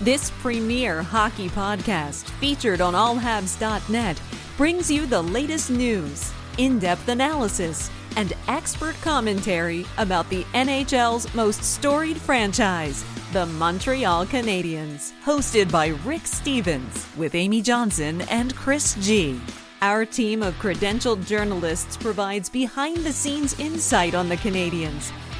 This premier hockey podcast, featured on allhabs.net, brings you the latest news, in depth analysis, and expert commentary about the NHL's most storied franchise, the Montreal Canadiens. Hosted by Rick Stevens, with Amy Johnson and Chris G. Our team of credentialed journalists provides behind the scenes insight on the Canadiens,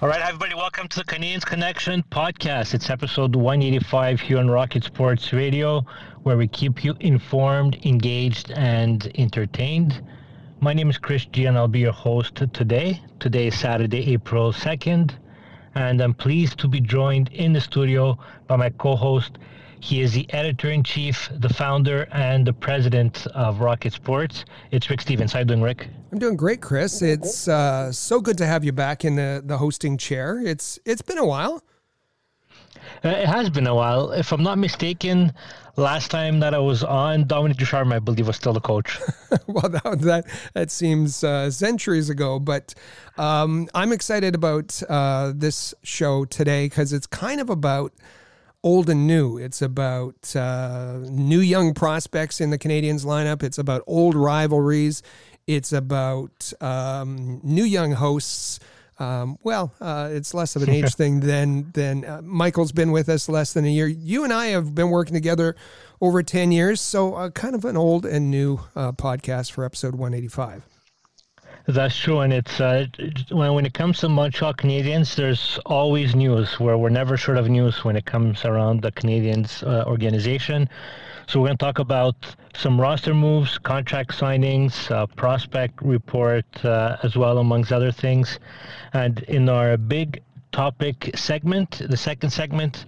All right, everybody, welcome to the Canadiens Connection podcast. It's episode 185 here on Rocket Sports Radio, where we keep you informed, engaged, and entertained. My name is Chris G, and I'll be your host today. Today is Saturday, April 2nd, and I'm pleased to be joined in the studio by my co host. He is the editor in chief, the founder, and the president of Rocket Sports. It's Rick Stevens. How you doing, Rick? I'm doing great, Chris. It's uh, so good to have you back in the, the hosting chair. It's it's been a while. Uh, it has been a while. If I'm not mistaken, last time that I was on, Dominic Ducharme, I believe, was still the coach. well, that, that, that seems uh, centuries ago, but um, I'm excited about uh, this show today because it's kind of about old and new. It's about uh, new young prospects in the Canadiens lineup. It's about old rivalries. It's about um, new young hosts. Um, well, uh, it's less of an age thing than than uh, Michael's been with us less than a year. You and I have been working together over ten years, so uh, kind of an old and new uh, podcast for episode one eighty five. That's true, and it's uh, when when it comes to Montreal Canadiens, there's always news. Where we're never short of news when it comes around the Canadiens uh, organization. So we're going to talk about some roster moves, contract signings, uh, prospect report, uh, as well, amongst other things. And in our big topic segment, the second segment,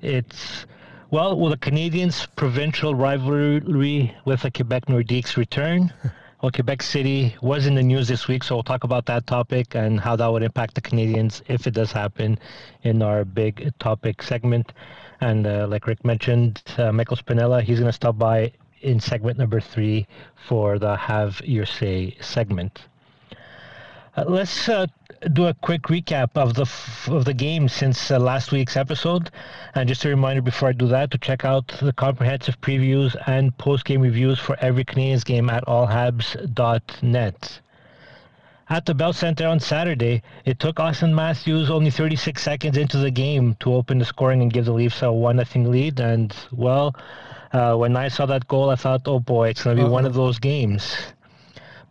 it's well, will the Canadiens' provincial rivalry with the Quebec Nordiques return? Well, Quebec City was in the news this week, so we'll talk about that topic and how that would impact the Canadiens if it does happen in our big topic segment. And uh, like Rick mentioned, uh, Michael Spinella, he's going to stop by in segment number three for the Have Your Say segment. Uh, let's uh, do a quick recap of the f- of the game since uh, last week's episode, and just a reminder before I do that to check out the comprehensive previews and post game reviews for every Canadiens game at allhabs.net. At the Bell Center on Saturday, it took Austin Matthews only 36 seconds into the game to open the scoring and give the Leafs a one nothing lead. And well, uh, when I saw that goal, I thought, oh boy, it's going to be uh-huh. one of those games.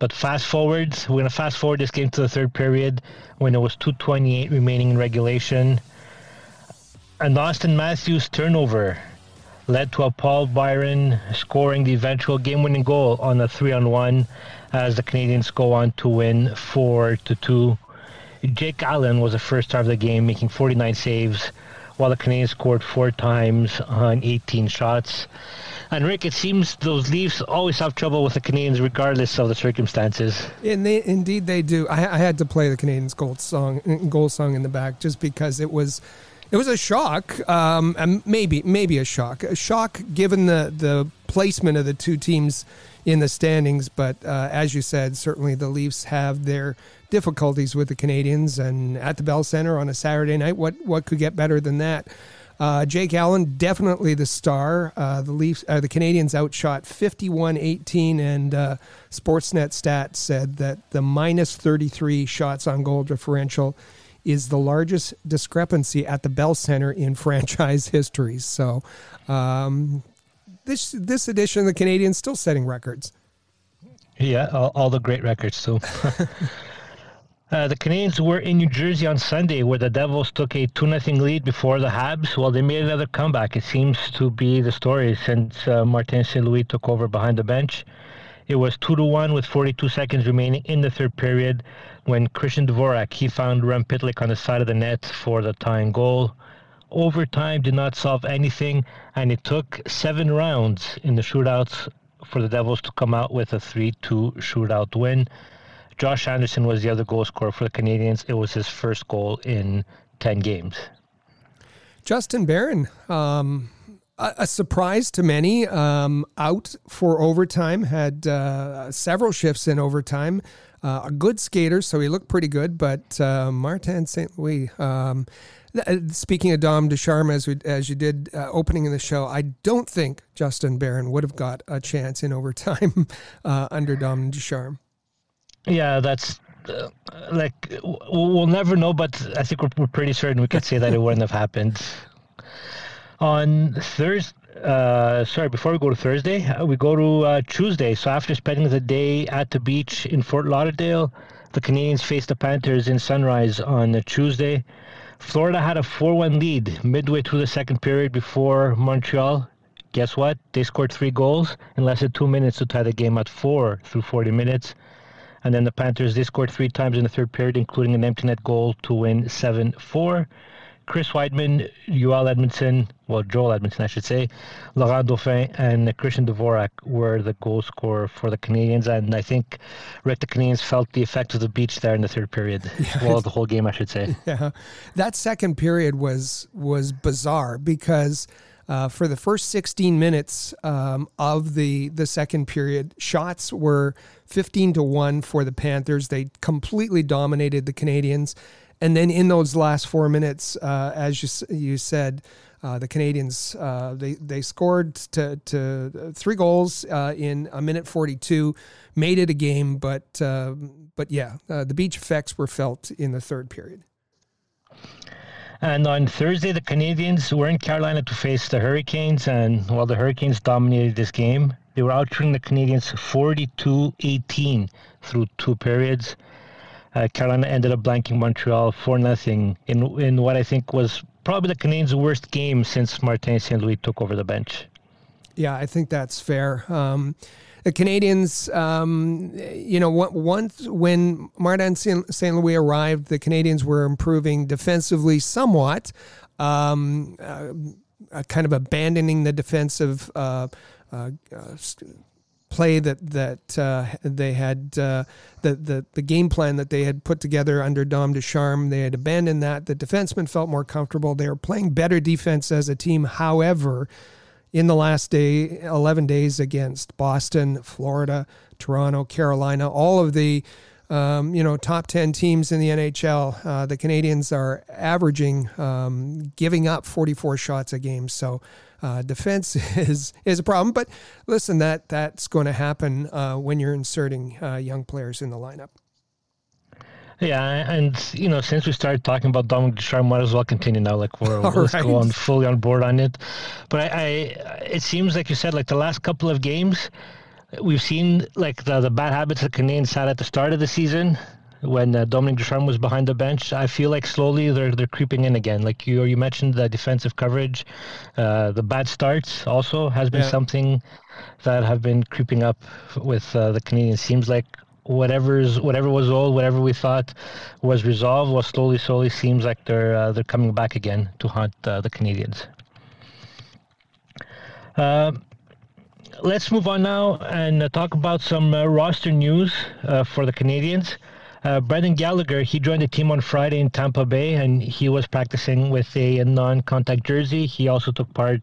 But fast forward, we're going to fast forward this game to the third period when it was 2.28 remaining in regulation. And Austin Matthews' turnover led to a Paul Byron scoring the eventual game winning goal on a 3 on 1 as the Canadiens go on to win 4 to 2. Jake Allen was the first star of the game, making 49 saves, while the Canadiens scored four times on 18 shots. And Rick, it seems those Leafs always have trouble with the Canadiens, regardless of the circumstances. And they, indeed, they do. I, I, had to play the Canadiens' goal song, goal song in the back just because it was, it was a shock. Um, and maybe, maybe a shock, a shock given the the placement of the two teams in the standings. But uh, as you said, certainly the Leafs have their difficulties with the Canadiens, and at the Bell Center on a Saturday night, what what could get better than that? Uh, Jake Allen, definitely the star. Uh, the Leafs, uh, the Canadiens outshot 51-18, and uh, Sportsnet stats said that the minus 33 shots on goal differential is the largest discrepancy at the Bell Center in franchise history. So, um, this this edition of the Canadiens still setting records. Yeah, all, all the great records too. Uh, the Canadiens were in New Jersey on Sunday, where the Devils took a 2 0 lead before the Habs. Well, they made another comeback. It seems to be the story since uh, Martin St. Louis took over behind the bench. It was 2 to 1 with 42 seconds remaining in the third period when Christian Dvorak he found Rem Pitlick on the side of the net for the tying goal. Overtime did not solve anything, and it took seven rounds in the shootouts for the Devils to come out with a 3 2 shootout win. Josh Anderson was the other goal scorer for the Canadiens. It was his first goal in 10 games. Justin Barron, um, a, a, surprise to many, um, out for overtime, had uh, several shifts in overtime. Uh, a good skater, so he looked pretty good, but uh, Martin St. Louis. Um, uh, speaking of Dom Ducharme, as we, as you did uh, opening in the show, I don't think Justin Barron would have got a chance in overtime uh, under Dom Ducharme. Yeah, that's uh, like we'll never know, but I think we're, we're pretty certain we could say that it wouldn't have happened. On Thursday, uh, sorry, before we go to Thursday, uh, we go to uh, Tuesday. So after spending the day at the beach in Fort Lauderdale, the Canadiens faced the Panthers in Sunrise on Tuesday. Florida had a 4 1 lead midway through the second period before Montreal. Guess what? They scored three goals in less than two minutes to tie the game at four through 40 minutes. And then the Panthers, they scored three times in the third period, including an empty net goal to win 7 4. Chris Wideman, Joel Edmondson, well, Joel Edmondson, I should say, Laurent Dauphin, and Christian Dvorak were the goal scorer for the Canadiens. And I think, Rick, the Canadiens felt the effect of the beach there in the third period. Yeah. Well, the whole game, I should say. Yeah. That second period was was bizarre because uh, for the first 16 minutes um, of the the second period, shots were 15 to one for the Panthers. They completely dominated the Canadiens, and then in those last four minutes, uh, as you you said. Uh, the Canadiens uh, they they scored to, to three goals uh, in a minute 42, made it a game, but uh, but yeah, the beach effects were felt in the third period. And on Thursday, the Canadiens were in Carolina to face the Hurricanes. And while the Hurricanes dominated this game, they were outshooting the Canadiens 42 18 through two periods. Uh, Carolina ended up blanking Montreal 4 0 in, in what I think was probably the Canadiens' worst game since Martin St. Louis took over the bench. Yeah, I think that's fair. Um, the Canadiens, um, you know, once when Martin St. Louis arrived, the Canadiens were improving defensively somewhat, um, uh, uh, kind of abandoning the defensive uh, uh play that that uh, they had uh, the, the the game plan that they had put together under Dom Ducharme. They had abandoned that. The defensemen felt more comfortable. They were playing better defense as a team. However, in the last day, 11 days against Boston, Florida, Toronto, Carolina, all of the um, you know top 10 teams in the NHL. Uh, the Canadiens are averaging um, giving up 44 shots a game. So uh, defense is is a problem. But listen, that that's going to happen uh, when you're inserting uh, young players in the lineup. Yeah, and you know, since we started talking about Dominic Ducharme, might as well continue now. Like we're let's right. go on fully on board on it. But I, I, it seems like you said, like the last couple of games, we've seen like the the bad habits the Canadiens had at the start of the season when uh, Dominic Ducharme was behind the bench. I feel like slowly they're they're creeping in again. Like you you mentioned the defensive coverage, uh, the bad starts also has been yeah. something that have been creeping up with uh, the Canadiens. Seems like whatever's whatever was old, whatever we thought was resolved, well, slowly, slowly seems like they're uh, they're coming back again to haunt uh, the Canadiens. Uh, let's move on now and uh, talk about some uh, roster news uh, for the Canadiens. Brendan Gallagher, he joined the team on Friday in Tampa Bay, and he was practicing with a non-contact jersey. He also took part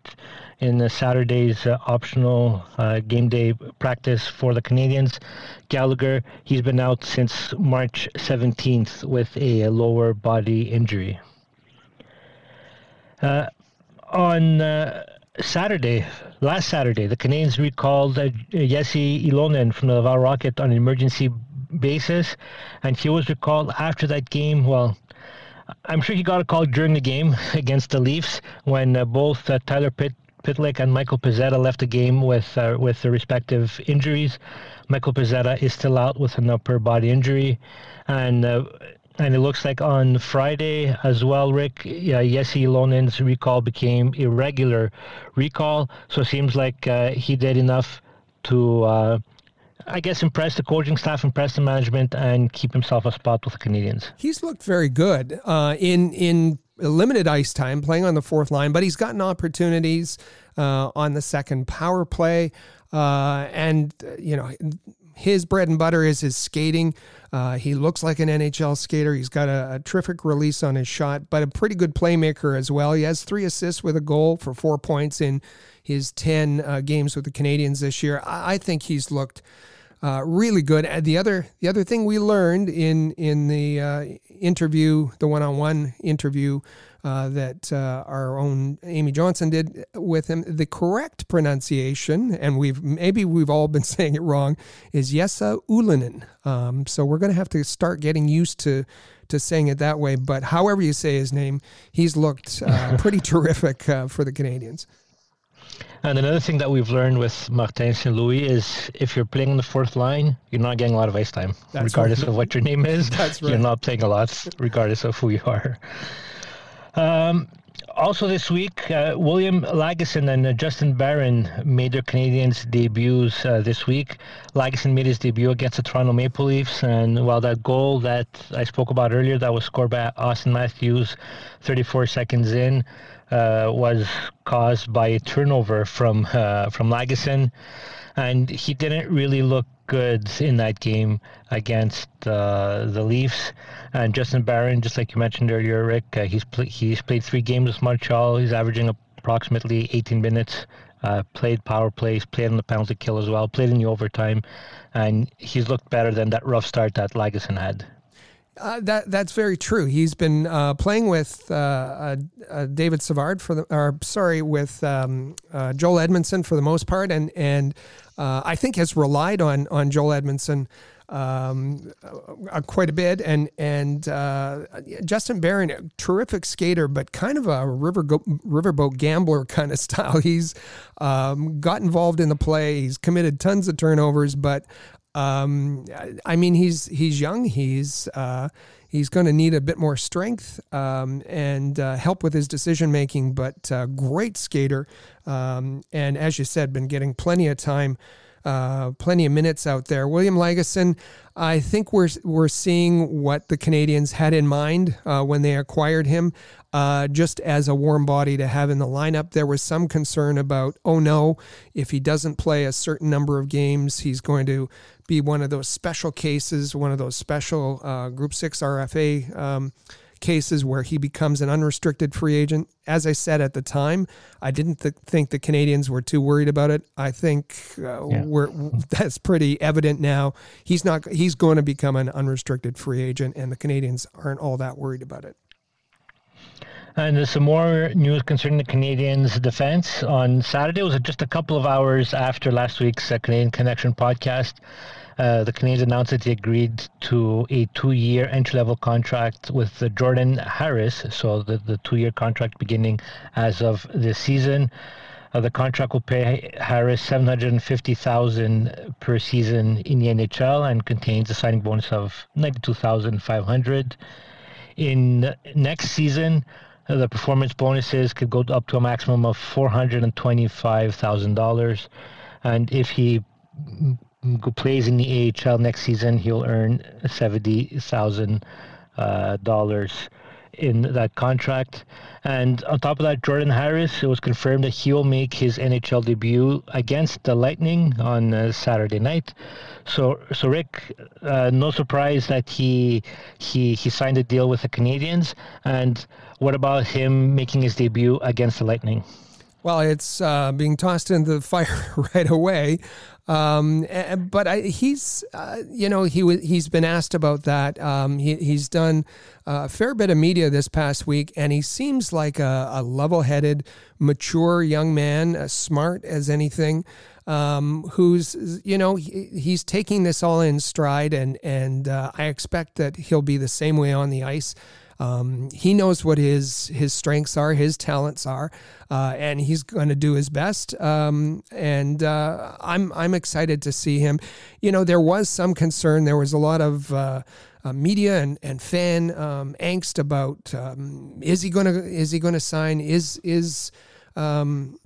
in Saturday's uh, optional uh, game day practice for the Canadiens. Gallagher, he's been out since March 17th with a lower body injury. Uh, on uh, Saturday, last Saturday, the Canadiens recalled uh, Jesse Ylönen from the Laval Rocket on emergency basis, and he was recalled after that game. Well, I'm sure he got a call during the game against the Leafs when uh, both uh, Tyler Pitt, Pitlick and Michael Pezzetta left the game with uh, with their respective injuries. Michael Pezzetta is still out with an upper body injury, and uh, and it looks like on Friday as well, Rick, yeah, Jesse Ylönen's recall became irregular recall. So it seems like uh, he did enough to, uh, I guess, impress the coaching staff, impress the management, and keep himself a spot with the Canadiens. He's looked very good uh, in in limited ice time, playing on the fourth line, but he's gotten opportunities uh, on the second power play. Uh, and, you know, his bread and butter is his skating. Uh, he looks like an NHL skater. He's got a, a, terrific release on his shot, but a pretty good playmaker as well. He has three assists with a goal for four points in his 10 uh, games with the Canadiens this year. I, I think he's looked uh, really good. The other the other thing we learned in in the uh, interview, the one on one interview uh, that uh, our own Amy Johnson did with him, the correct pronunciation, and we've maybe we've all been saying it wrong, is Jesse Ylönen. Um, so we're going to have to start getting used to to saying it that way. But however you say his name, he's looked uh, pretty terrific uh, for the Canadiens. And another thing that we've learned with Martin St. Louis is if you're playing on the fourth line, you're not getting a lot of ice time, That's regardless right. of what your name is. That's right. You're not playing a lot, regardless of who you are. Um, also this week, uh, William Lagesson and uh, Justin Barron made their Canadiens debuts uh, this week. Lagesson made his debut against the Toronto Maple Leafs, and while that goal that I spoke about earlier, that was scored by Austin Matthews, 34 seconds in, uh, was caused by a turnover from uh, from Lagesson, and he didn't really look good in that game against uh, the Leafs. And Justin Barron, just like you mentioned earlier, Rick, uh, he's pl- he's played three games with Montreal. He's averaging approximately 18 minutes. Uh, played power plays, played on the penalty kill as well, played in the overtime, and he's looked better than that rough start that Lagesson had. Uh, that that's very true. He's been uh, playing with uh, uh David Savard for the, or sorry, with um, uh, Joel Edmondson for the most part, and and uh, I think has relied on on Joel Edmondson um, quite a bit. And and Justin Barron, a terrific skater, but kind of a river go, riverboat gambler kind of style. He's um, got involved in the play. He's committed tons of turnovers, but um, I mean, he's he's young. He's uh, he's going to need a bit more strength um, and uh, help with his decision making. But uh, great skater, um, and as you said, been getting plenty of time. Uh, plenty of minutes out there. William Lagesson, I think we're we're seeing what the Canadiens had in mind uh, when they acquired him uh, just as a warm body to have in the lineup. There was some concern about, oh no, if he doesn't play a certain number of games, he's going to be one of those special cases, one of those special uh, Group 6 RFA um, cases where he becomes an unrestricted free agent. As I said at the time, I didn't th- think the Canadiens were too worried about it. I think uh, yeah. we're, that's pretty evident now. He's not. He's going to become an unrestricted free agent, and the Canadiens aren't all that worried about it. And there's some more news concerning the Canadiens' defense. On Saturday, was just a couple of hours after last week's uh, Canadian Connection podcast. Uh, the Canadiens announced that they agreed to a two-year entry-level contract with uh, Jordan Harris. So the, the two-year contract beginning as of this season. Uh, the contract will pay Harris seven hundred and fifty thousand per season in the NHL and contains a signing bonus of ninety-two thousand five hundred. In next season, the performance bonuses could go up to a maximum of $425,000. And if he plays in the AHL next season, he'll earn $70,000 uh, in that contract. And on top of that, Jordan Harris, it was confirmed that he will make his NHL debut against the Lightning on uh, Saturday night. So, so Rick, uh, no surprise that he he he signed a deal with the Canadiens. And what about him making his debut against the Lightning? Well, it's uh, being tossed into the fire right away. Um, but I, he's, uh, you know, he he's been asked about that. Um, he, he's done a fair bit of media this past week, and he seems like a, a level-headed, mature young man, as smart as anything. Um, who's you know he, he's taking this all in stride, and and uh, I expect that he'll be the same way on the ice. Um, he knows what his his strengths are, his talents are, uh, and he's going to do his best. Um, and uh, I'm I'm excited to see him. You know, there was some concern. There was a lot of uh, uh, media and, and fan um, angst about um, is he going to is he going to sign is is um,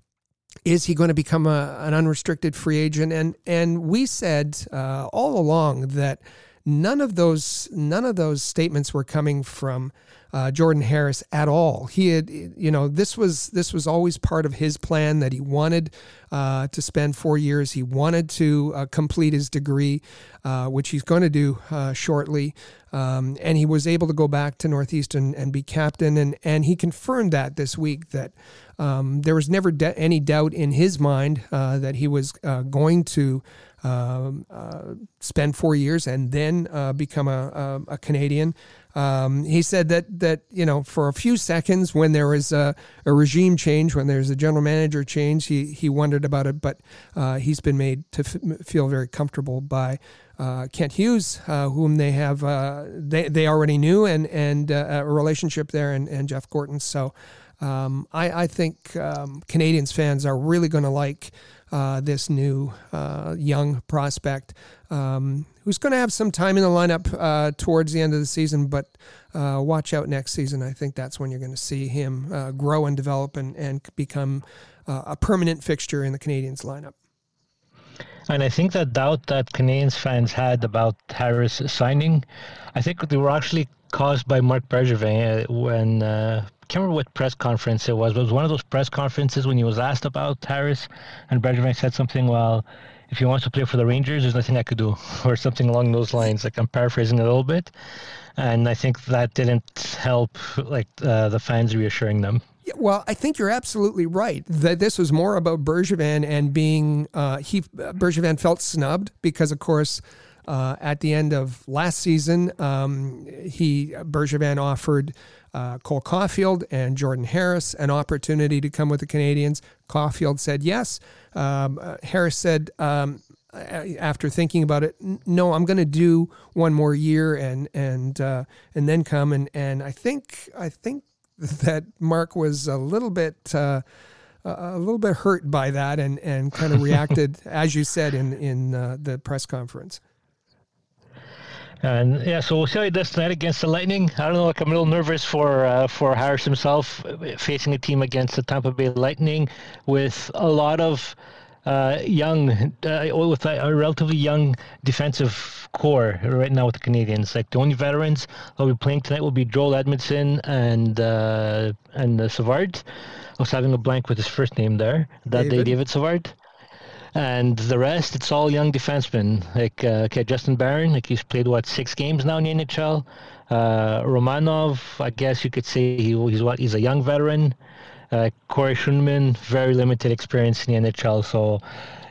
is he going to become a, an unrestricted free agent and and we said uh, all along that none of those none of those statements were coming from uh, Jordan Harris at all. He had, you know, this was this was always part of his plan that he wanted uh, to spend four years. He wanted to uh, complete his degree, uh, which he's going to do uh, shortly. Um, and he was able to go back to Northeastern and be captain. And and he confirmed that this week that um, there was never de- any doubt in his mind uh, that he was going to. Um, spend four years and then become a, a, a Canadian. Um, he said that that you know for a few seconds when there was a, a, regime change, when there's a general manager change, he he wondered about it, but uh, he's been made to f- feel very comfortable by. Uh, Kent Hughes, uh, whom they have, uh, they, they already knew, and and uh, a relationship there, and, and Jeff Gorton. So, um, I, I think um, Canadiens fans are really going to like uh, this new uh, young prospect um, who's going to have some time in the lineup uh, towards the end of the season, but uh, watch out next season. I think that's when you're going to see him uh, grow and develop and, and become uh, a permanent fixture in the Canadiens lineup. And I think that doubt that Canadiens fans had about Harris signing, I think they were actually caused by Marc Bergevin when can't remember what press conference it was, but it was one of those press conferences when he was asked about Harris, and Bergevin said something, well, if he wants to play for the Rangers, there's nothing I could do, or something along those lines. Like I'm paraphrasing a little bit, and I think that didn't help, like uh, the fans reassuring them. Well, I think you're absolutely right that this was more about Bergevin and being uh, he Bergevin felt snubbed because, of course. Uh, at the end of last season, um, he Bergevin offered uh, Cole Caufield and Jordan Harris an opportunity to come with the Canadiens. Caufield said yes. Um, uh, Harris said, um, after thinking about it, no, I'm going to do one more year and and uh, and then come and and I think I think that Marc was a little bit. Uh, a little bit hurt by that and, and kind of reacted, as you said in in uh, the press conference. And yeah, so we'll see how he does tonight against the Lightning. I don't know, like I'm a little nervous for uh, for Harris himself facing a team against the Tampa Bay Lightning with a lot of uh, young, uh, with a, a, relatively young defensive core right now with the Canadiens. Like the only veterans that will be playing tonight will be Joel Edmondson and uh, and uh, Savard. I was having a blank with his first name there. That David. day, David Savard and the rest it's all young defensemen like uh, okay Justin Barron like he's played what six games now in the NHL uh, Romanov I guess you could say he, he's what he's a young veteran uh, Corey Schueneman very limited experience in the NHL so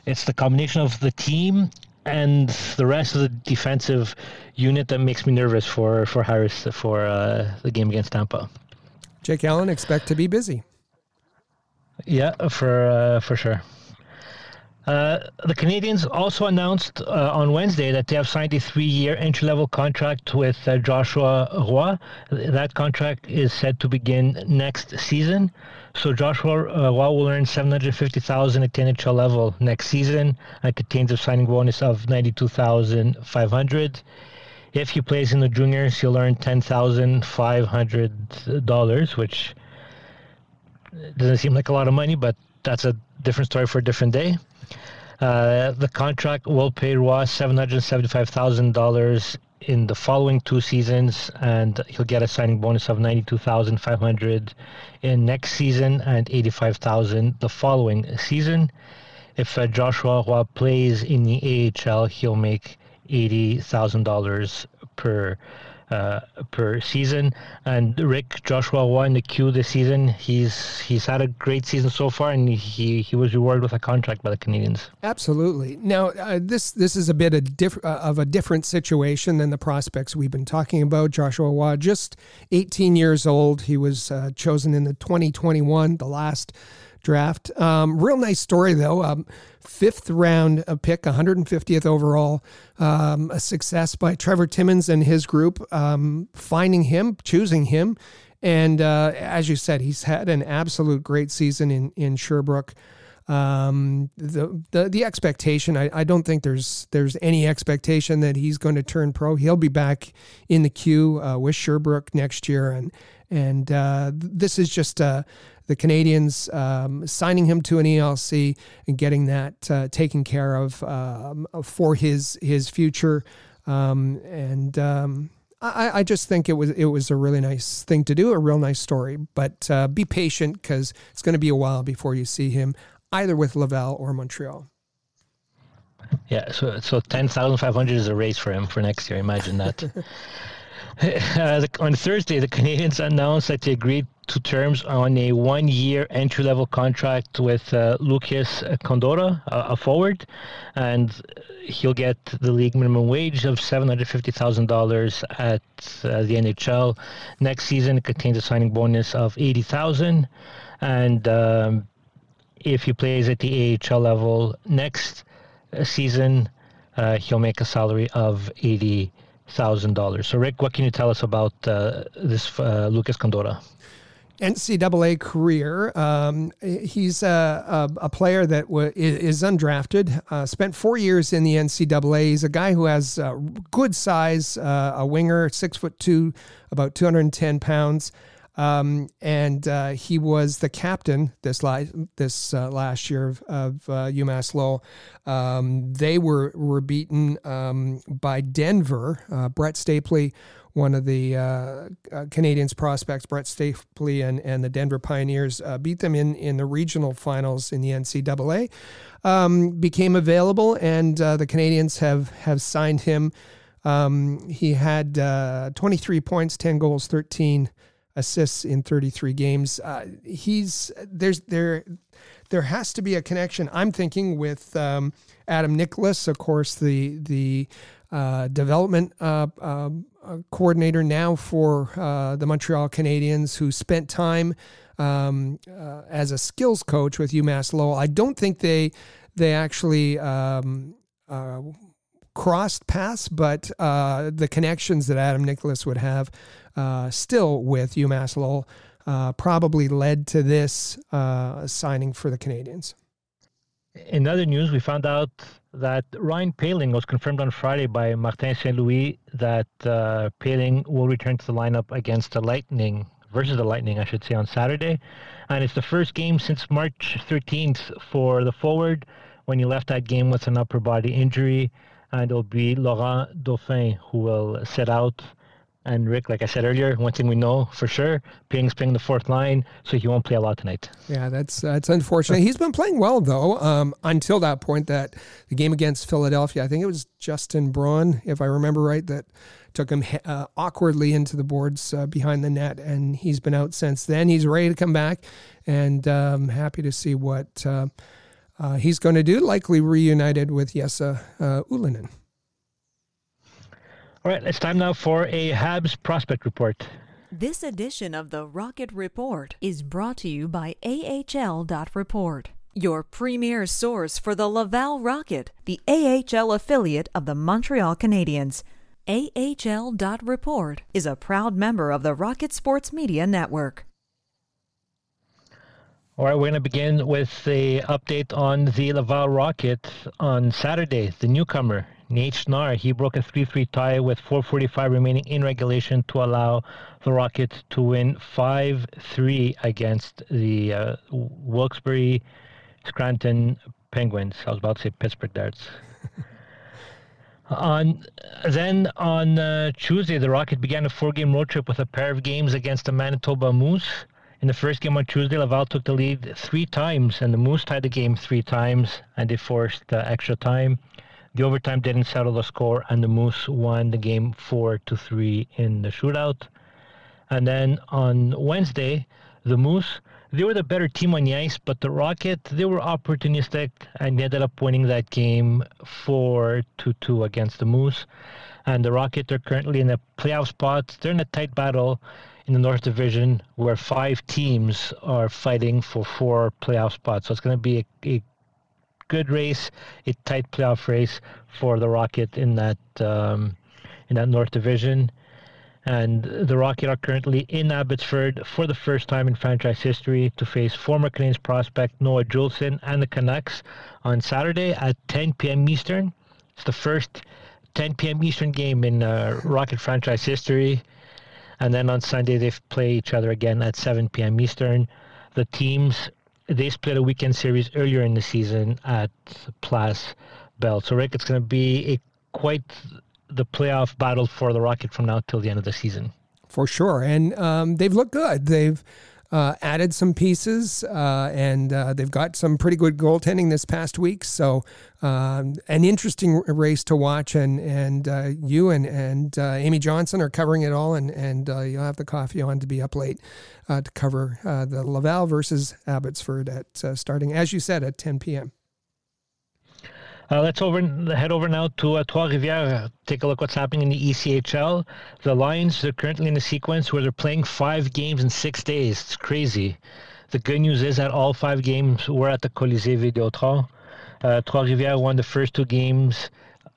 it's the combination of the team and the rest of the defensive unit that makes me nervous for for Harris for uh, the game against Tampa. Jake Allen expect to be busy. Yeah, for uh, for sure. Uh, the Canadiens also announced uh, on Wednesday that they have signed a three-year entry-level contract with uh, Joshua Roy. That contract is set to begin next season. So Joshua uh, Roy will earn 750000 at the NHL level next season and contains a signing bonus of 92500 If he plays in the juniors, he'll earn $10,500, which doesn't seem like a lot of money, but that's a different story for a different day. Uh, the contract will pay Ross $775,000 in the following two seasons, and he'll get a signing bonus of 92500 in next season and 85000 the following season. If uh, Joshua Roy plays in the AHL, he'll make $80,000 per uh, per season. And Rick Joshua won the Q this season. He's he's had a great season so far, and he he was rewarded with a contract by the Canadiens. Absolutely. Now uh, this this is a bit of, diff- uh, of a different situation than the prospects we've been talking about. Joshua Roy, just 18 years old. He was uh, chosen in the 2021, the last draft. Um, real nice story though. Um, fifth round pick, 150th overall. Um, a success by Trevor Timmins and his group, um, finding him, choosing him, and uh, as you said, he's had an absolute great season in in Sherbrooke. Um, the, the the expectation, I, I don't think there's there's any expectation that he's going to turn pro. He'll be back in the Q uh, with Sherbrooke next year, and and uh, this is just uh, the Canadiens um, signing him to an ELC and getting that uh, taken care of um, for his his future. Um, and um, I, I, just think it was it was a really nice thing to do, a real nice story. But uh, be patient because it's going to be a while before you see him either with Laval or Montreal. Yeah, so so ten thousand five hundred is a race for him for next year. Imagine that. uh, the, on Thursday, the Canadiens announced that they agreed to terms on a one-year entry-level contract with uh, Lucas Condotta, a, forward, and he'll get the league minimum wage of seven hundred fifty thousand dollars at uh, the NHL next season. It contains a signing bonus of eighty thousand, and um, if he plays at the AHL level next uh, season, uh, he'll make a salary of eighty thousand dollars. So, Rick, what can you tell us about uh, this uh, Lucas Condotta? NCAA career. Um, he's a, a, a, player that w- is undrafted. Uh, spent four years in the NCAA. He's a guy who has uh, good size, uh, a winger, six foot two, about 210 pounds. Um, and uh, he was the captain this li- this uh, last year of, of UMass Lowell. Um, they were were beaten um, by Denver. Brett Stapley, one of the uh, uh, Canadiens prospects, Brett Stapley and, and the Denver Pioneers beat them in in the regional finals in the NCAA. Um, became available, and the Canadiens have have signed him. Um, he had 23 points, 10 goals, 13 assists in 33 games. Uh, he's there's there there has to be a connection. I'm thinking with um, Adam Nicholas, of course, the the uh, development uh, uh coordinator now for uh, the Montreal Canadiens, who spent time um, uh, as a skills coach with UMass Lowell. I don't think they they actually. Um, crossed paths, but the connections that Adam Nicholas would have uh, still with UMass Lowell, uh, probably led to this uh, signing for the Canadiens. In other news, we found out that Ryan Poehling was confirmed on Friday by Martin St. Louis that uh, Poehling will return to the lineup against the Lightning, versus the Lightning, I should say, on Saturday. And it's the first game since March 13th for the forward when he left that game with an upper body injury. And it'll be Laurent Dauphin who will set out and Rick, like I said earlier, one thing we know for sure, Poehling's playing the fourth line, so he won't play a lot tonight. Yeah, that's that's unfortunate. He's been playing well though, um, until that point. That the game against Philadelphia, I think it was Justin Braun, if I remember right, that took him uh, awkwardly into the boards uh, behind the net, and he's been out since then. He's ready to come back, and um, happy to see what uh, uh he's going to do. Likely reunited with Jesse uh, Ylönen. All right, it's time now for a Habs prospect report. This edition of the Rocket Report is brought to you by AHL.report, your premier source for the Laval Rocket, the AHL affiliate of the Montreal Canadiens. AHL.report is a proud member of the Rocket Sports Media Network. All right, we're going to begin with the update on the Laval Rocket on Saturday, the newcomer Nate Schnarr, he broke a 3-3 tie with 4:45 remaining in regulation to allow the Rockets to win 5-3 against the uh, Wilkes-Barre Scranton Penguins. I was about to say Pittsburgh Darts. on then on uh, Tuesday, the Rocket began a four-game road trip with a pair of games against the Manitoba Moose. In the first game on Tuesday, Laval took the lead three times, and the Moose tied the game three times, and they forced uh, extra time. The overtime didn't settle the score, and the Moose won the game four to three in the shootout. And then on Wednesday, the Moose they were the better team on the ice, but the Rocket they were opportunistic and they ended up winning that game four to two against the Moose. And the Rocket are currently in a playoff spot. They're in a tight battle in the North Division where five teams are fighting for four playoff spots. So it's going to be a, a good race, a tight playoff race for the Rocket in that um, in that North Division. And the Rocket are currently in Abbotsford for the first time in franchise history to face former Canadiens prospect Noah Juulsen and the Canucks on Saturday at 10 p.m. Eastern. It's the first 10 p.m. Eastern game in uh, Rocket franchise history. And then on Sunday, they play each other again at 7 p.m. Eastern. The teams, they split a weekend series earlier in the season at Place Bell. So, Rick, it's going to be a quite the playoff battle for the Rocket from now till the end of the season. For sure, and um, they've looked good. They've uh, added some pieces, uh, and uh, they've got some pretty good goaltending this past week. So, um, an interesting race to watch. And and uh, you and and uh, Amy Johnson are covering it all, and and uh, you'll have the coffee on to be up late to cover the Laval versus Abbotsford at starting, as you said, at 10 p.m. Uh, let's over head over now to uh, Trois-Rivières. Take a look what's happening in the ECHL. The Lions are currently in a sequence where they're playing five games in six days. It's crazy. The good news is that all five games were at the Colisée Vidéotron. Uh, Trois-Rivières won the first two games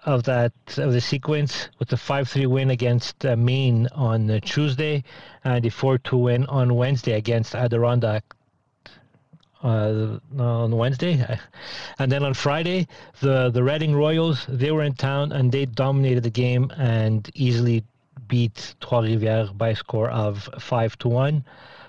of that of the sequence with a 5-3 win against uh, Maine on uh, Tuesday and a 4-2 win on Wednesday against Adirondack uh, on Wednesday, and then on Friday, the the Reading Royals they were in town and they dominated the game and easily beat Trois-Rivières by a score of five to one.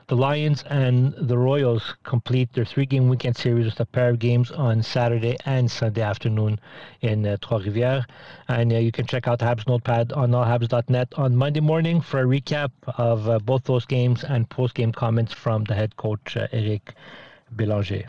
The Lions and the Royals complete their three-game weekend series with a pair of games on Saturday and Sunday afternoon in uh, Trois-Rivières. And uh, you can check out Habs Notepad on allhabs.net on Monday morning for a recap of uh, both those games and post-game comments from the head coach uh, Eric Bélanger.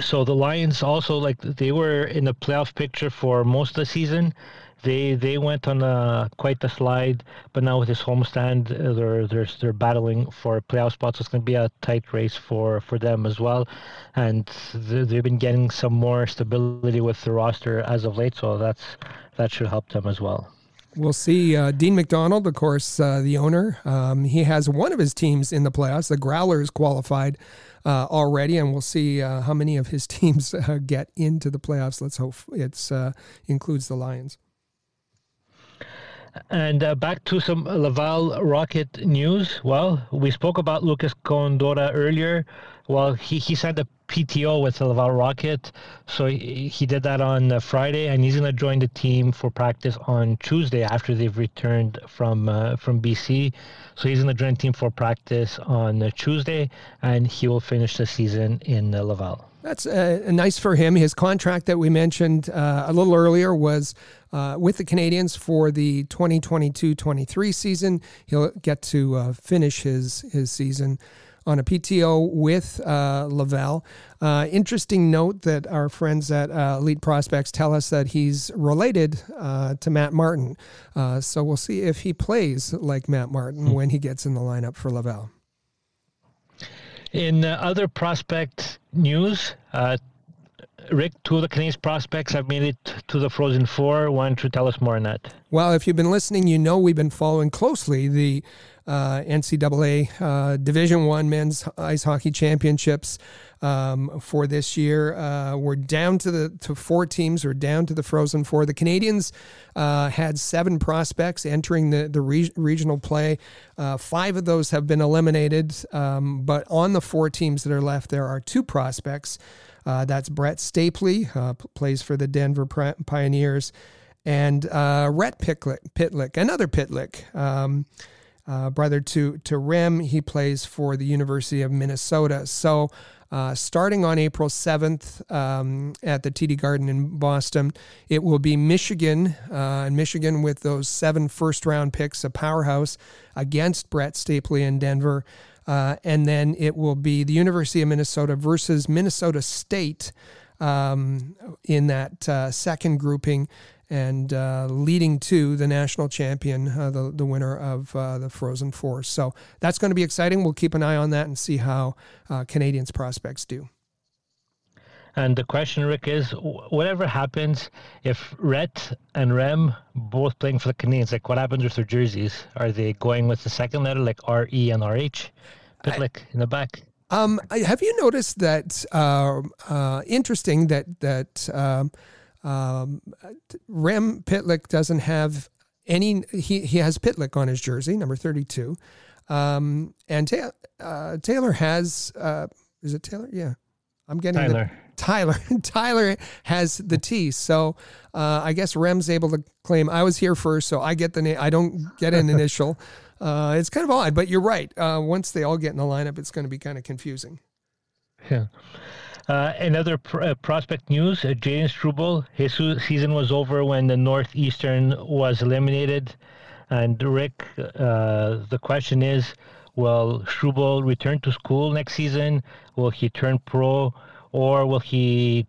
So the Lions also like they were in the playoff picture for most of the season. They they went on a, quite the slide, but now with this homestand, uh, they're they're they're battling for playoff spots. It's going to be a tight race for for them as well, and they've been getting some more stability with the roster as of late. So that's that should help them as well. We'll see. Uh, Dean McDonald, of course, uh, the owner, um, he has one of his teams in the playoffs. The Growlers qualified uh, already, and we'll see uh, how many of his teams uh, get into the playoffs. Let's hope it uh, includes the Lions. And uh, back to some Laval Rocket news. Well, we spoke about Lucas Condotta earlier. Well, he, he signed a PTO with the Laval Rocket. So he, he did that on uh, Friday, and he's going to join the team for practice on Tuesday after they've returned from uh, from BC. So he's going to join the team for practice on uh, Tuesday, and he will finish the season in uh, Laval. That's uh, nice for him. His contract that we mentioned uh, a little earlier was uh, with the Canadiens for the 2022-23 season. He'll get to uh, finish his his season on a PTO with uh, Laval. Uh, interesting note that our friends at uh, Elite Prospects tell us that he's related uh, to Matt Martin. Uh, so we'll see if he plays like Matt Martin hmm. when he gets in the lineup for Laval. In uh, other prospect news, Rick, two of the Canadiens prospects have made it to the Frozen Four. Why don't you tell us more on that? Well, if you've been listening, you know we've been following closely the uh, NCAA uh, Division One men's ice hockey championships um, for this year. Uh, we're down to the to four teams. We're down to the Frozen Four. The Canadiens uh, had seven prospects entering the the re- regional play. Uh, five of those have been eliminated, um, but on the four teams that are left, there are two prospects. Uh, that's Brett Stapley, plays for the Denver Pioneers, and Rhett Pitlick, Pitlick another Pitlick. Um, uh, brother to to Rem. He plays for the University of Minnesota. So. Uh, starting on April 7th um, at the TD Garden in Boston. It will be Michigan, uh, and Michigan with those seven first round picks, a powerhouse against Brett Stapley in Denver. Uh, and then it will be the University of Minnesota versus Minnesota State um, in that uh, second grouping and uh, leading to the national champion, uh, the, the winner of uh, the Frozen Four. So that's going to be exciting. We'll keep an eye on that and see how uh, Canadiens prospects do. And the question, Rick, is whatever happens, if Rhett and Rem both playing for the Canadiens, like what happens with their jerseys? Are they going with the second letter, like R E and R H? Pitlick in the back. Um, have you noticed that? Uh, uh, interesting that that um, um, Rem Pitlick doesn't have any. He he has Pitlick on his jersey, number thirty-two, um, and Ta- uh, Taylor has. Uh, is it Taylor? Yeah, I'm getting Tyler. The, Tyler. Tyler has the T. So uh, I guess Rem's able to claim I was here first, so I get the name. I don't get an initial. Uh, it's kind of odd, but you're right. Uh, once they all get in the lineup, it's going to be kind of confusing. Yeah. Uh, another pr- uh, prospect news: uh, Jayden Struble. His season was over when the Northeastern was eliminated. And Rick, uh, the question is: Will Struble return to school next season? Will he turn pro? or will he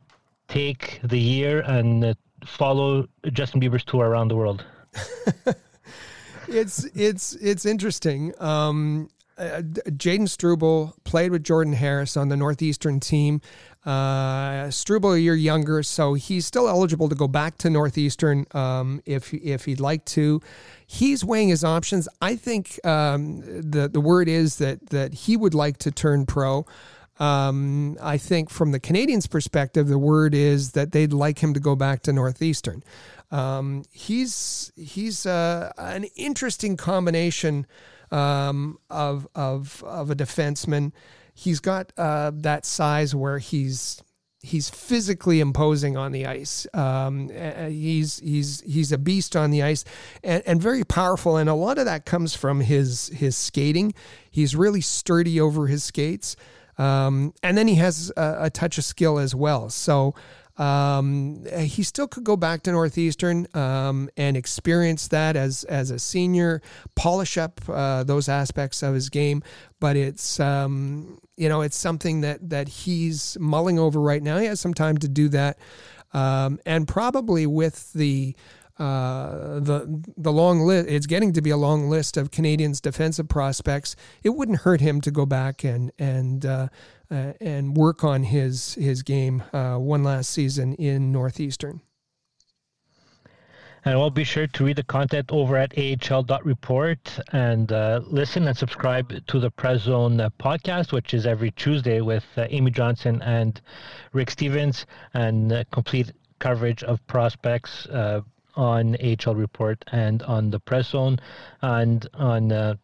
take the year and uh, follow Justin Bieber's tour around the world? it's it's it's interesting. Um, uh, Jayden Struble played with Jordan Harris on the Northeastern team. Uh, Struble year younger, so he's still eligible to go back to Northeastern um, if if he'd like to. He's weighing his options. I think um, the the word is that that he would like to turn pro. Um, I think from the Canadiens' perspective, the word is that they'd like him to go back to Northeastern. Um, he's he's uh, an interesting combination um, of of of a defenseman. He's got uh, that size where he's he's physically imposing on the ice. Um, he's he's he's a beast on the ice and, and very powerful. And a lot of that comes from his his skating. He's really sturdy over his skates. Um, and then he has a, a, touch of skill as well. So um, he still could go back to Northeastern um, and experience that as as a senior, polish up uh, those aspects of his game. But it's um, you know it's something that that he's mulling over right now. He has some time to do that, um, and probably with the uh, the the long list. It's getting to be a long list of Canadiens defensive prospects. It wouldn't hurt him to go back and and uh, uh, and work on his his game uh, one last season in Northeastern. And we'll be sure to read the content over at ahl.report and uh, listen and subscribe to the Press Zone uh, podcast, which is every Tuesday with uh, Amy Johnson and Rick Stevens, and uh, complete coverage of prospects uh, on AHL Report and on the Press Zone, and on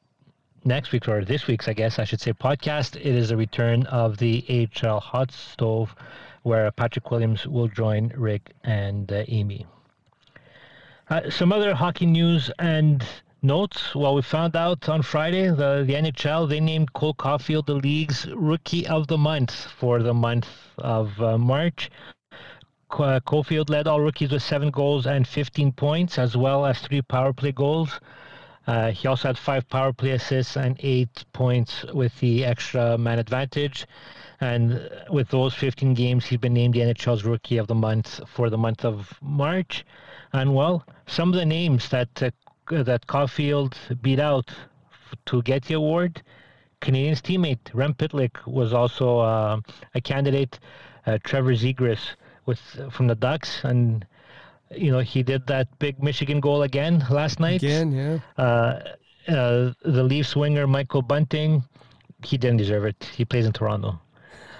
next week's or this week's, I guess I should say, podcast. It is a return of the AHL Hot Stove, where Patrick Williams will join Rick and uh, Amy. Uh, some other hockey news and notes. Well, we found out on Friday the, the NHL they named Cole Caufield the league's rookie of the month for the month of uh, March. Caufield led all rookies with seven goals and 15 points, as well as three power play goals. Uh, he also had five power play assists and eight points with the extra man advantage. And with those 15 games, he's been named the NHL's Rookie of the Month for the month of March. And well, some of the names that uh, that Caufield beat out to get the award, Canadiens teammate Rem Pitlick was also uh, a candidate. Uh, Trevor Zegras with from the Ducks, and you know he did that big Michigan goal again last night. Again, yeah. Uh, uh, the Leafs winger Michael Bunting, he didn't deserve it. He plays in Toronto.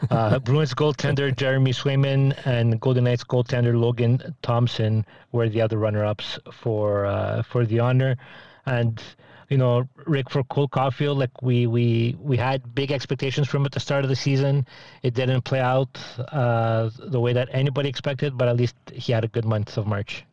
Uh, Bruins goaltender Jeremy Swayman and Golden Knights goaltender Logan Thompson were the other runner-ups for uh, for the honor, and you know, Rick for Cole Caufield, like we we we had big expectations from at the start of the season. It didn't play out uh, the way that anybody expected, but at least he had a good month of March.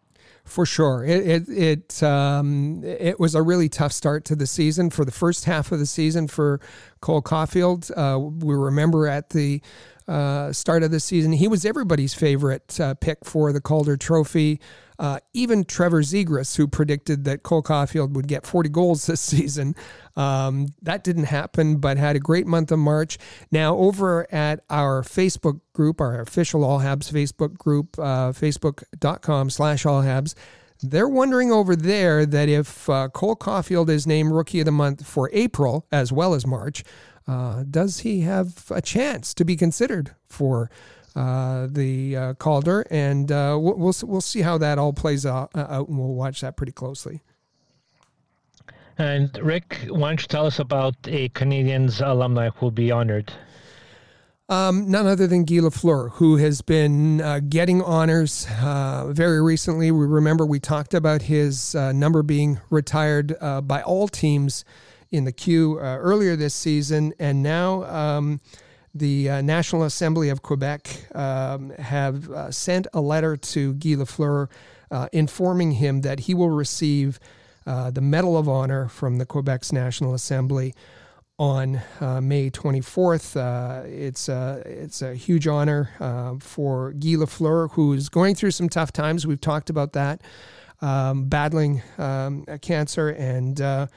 For sure, it it it, um, it was a really tough start to the season for the first half of the season for Cole Caufield. Uh, we remember at the uh, start of the season, he was everybody's favorite uh, pick for the Calder Trophy. Uh, even Trevor Zegras, who predicted that Cole Caufield would get 40 goals this season, um, that didn't happen, but had a great month of March. Now, over at our Facebook group, our official All Habs Facebook group, uh, facebook.com slash All Habs, they're wondering over there that if uh, Cole Caufield is named Rookie of the Month for April as well as March, uh, does he have a chance to be considered for uh, the uh, Calder, and uh, we'll, we'll we'll see how that all plays out, uh, out, and we'll watch that pretty closely. And Rick, why don't you tell us about a Canadiens alumni who will be honored? Um, none other than Guy Lafleur, who has been uh, getting honors uh, very recently. We remember we talked about his uh, number being retired uh, by all teams in the Q uh, earlier this season, and now um, the uh, National Assembly of Quebec um, have sent a letter to Guy Lafleur informing him that he will receive the Medal of Honor from the Quebec's National Assembly on uh, May 24th. Uh, it's, a, it's a huge honor uh, for Guy Lafleur, who's going through some tough times. We've talked about that, um, battling um, cancer. And uh,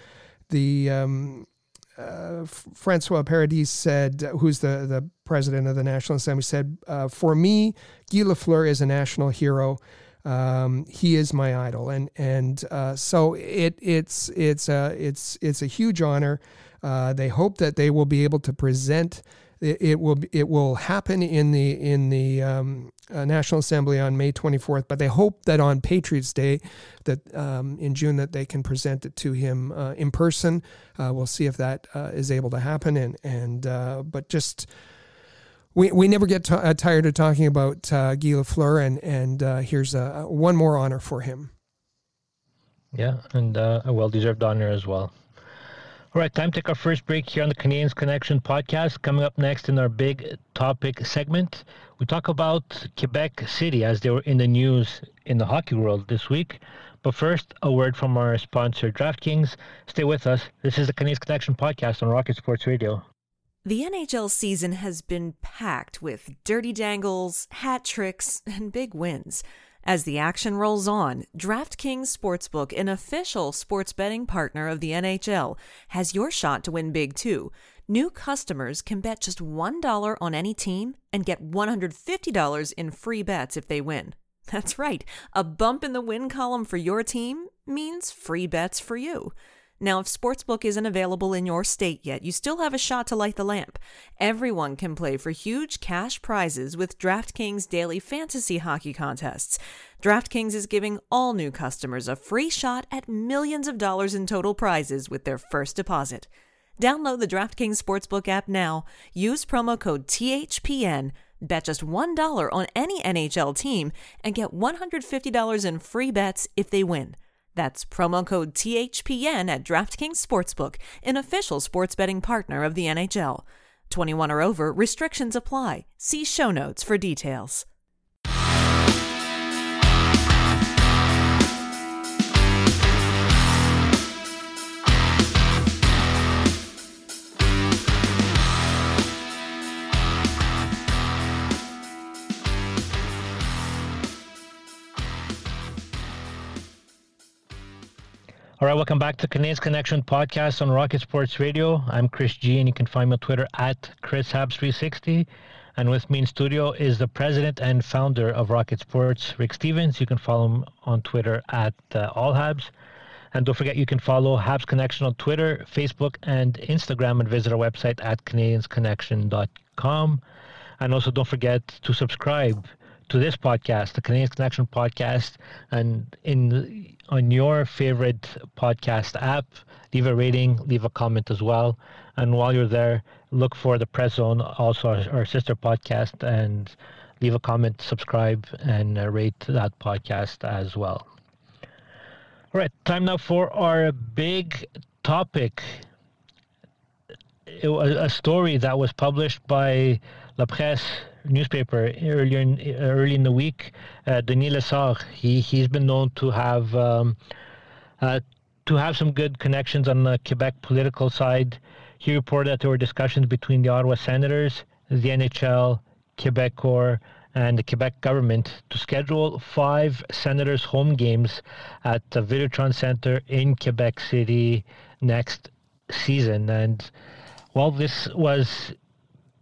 the um, uh, Francois Paradis said, who's the, the president of the National Assembly, said, uh, For me, Guy Lafleur is a national hero. Um, he is my idol, and and so it it's it's a it's it's a huge honor. Uh, they hope that they will be able to present. It, will it will happen in the in the um, uh, National Assembly on May 24th, but they hope that on Patriots Day, that um, in June, that they can present it to him uh, in person. Uh, we'll see if that uh, is able to happen. And and uh, but just we, we never get t- tired of talking about uh, Guy Lafleur, and and here's a, one more honor for him. Yeah, and a well deserved honor as well. All right, time to take our first break here on the Canadiens Connection podcast. Coming up next in our big topic segment, we talk about Quebec City as they were in the news in the hockey world this week. But first, a word from our sponsor, DraftKings. Stay with us. This is the Canadiens Connection podcast on Rocket Sports Radio. The NHL season has been packed with dirty dangles, hat tricks, and big wins. As the action rolls on, DraftKings Sportsbook, an official sports betting partner of the NHL, has your shot to win big too. New customers can bet just $1 on any team and get $150 in free bets if they win. That's right, a bump in the win column for your team means free bets for you. Now, if Sportsbook isn't available in your state yet, you still have a shot to light the lamp. Everyone can play for huge cash prizes with DraftKings daily fantasy hockey contests. DraftKings is giving all new customers a free shot at millions of dollars in total prizes with their first deposit. Download the DraftKings Sportsbook app now. Use promo code THPN. Bet just $1 on any NHL team and get $150 in free bets if they win. That's promo code THPN at DraftKings Sportsbook, an official sports betting partner of the NHL. 21 or over, restrictions apply. See show notes for details. All right, welcome back to Canadiens Connection podcast on Rocket Sports Radio. I'm Chris G, and you can find me on Twitter at ChrisHabs360. And with me in studio is the president and founder of Rocket Sports, Rick Stevens. You can follow him on Twitter at uh, AllHabs. And don't forget, you can follow Habs Connection on Twitter, Facebook, and Instagram, and visit our website at CanadiensConnection.com. And also, don't forget to subscribe to this podcast, the Canadiens Connection podcast, and in on your favorite podcast app, leave a rating, leave a comment as well. And while you're there, look for the Press Zone, also our, our sister podcast, and leave a comment, subscribe, and uh, rate that podcast as well. All right, time now for our big topic. It was a story that was published by La Presse newspaper earlier in, early in the week, uh, Denis Lessard, he he's been known to have um, uh, to have some good connections on the Quebec political side. He reported that there were discussions between the Ottawa Senators, the NHL, Quebecor, and the Quebec government to schedule five Senators home games at the Videotron Center in Quebec City next season. And while this was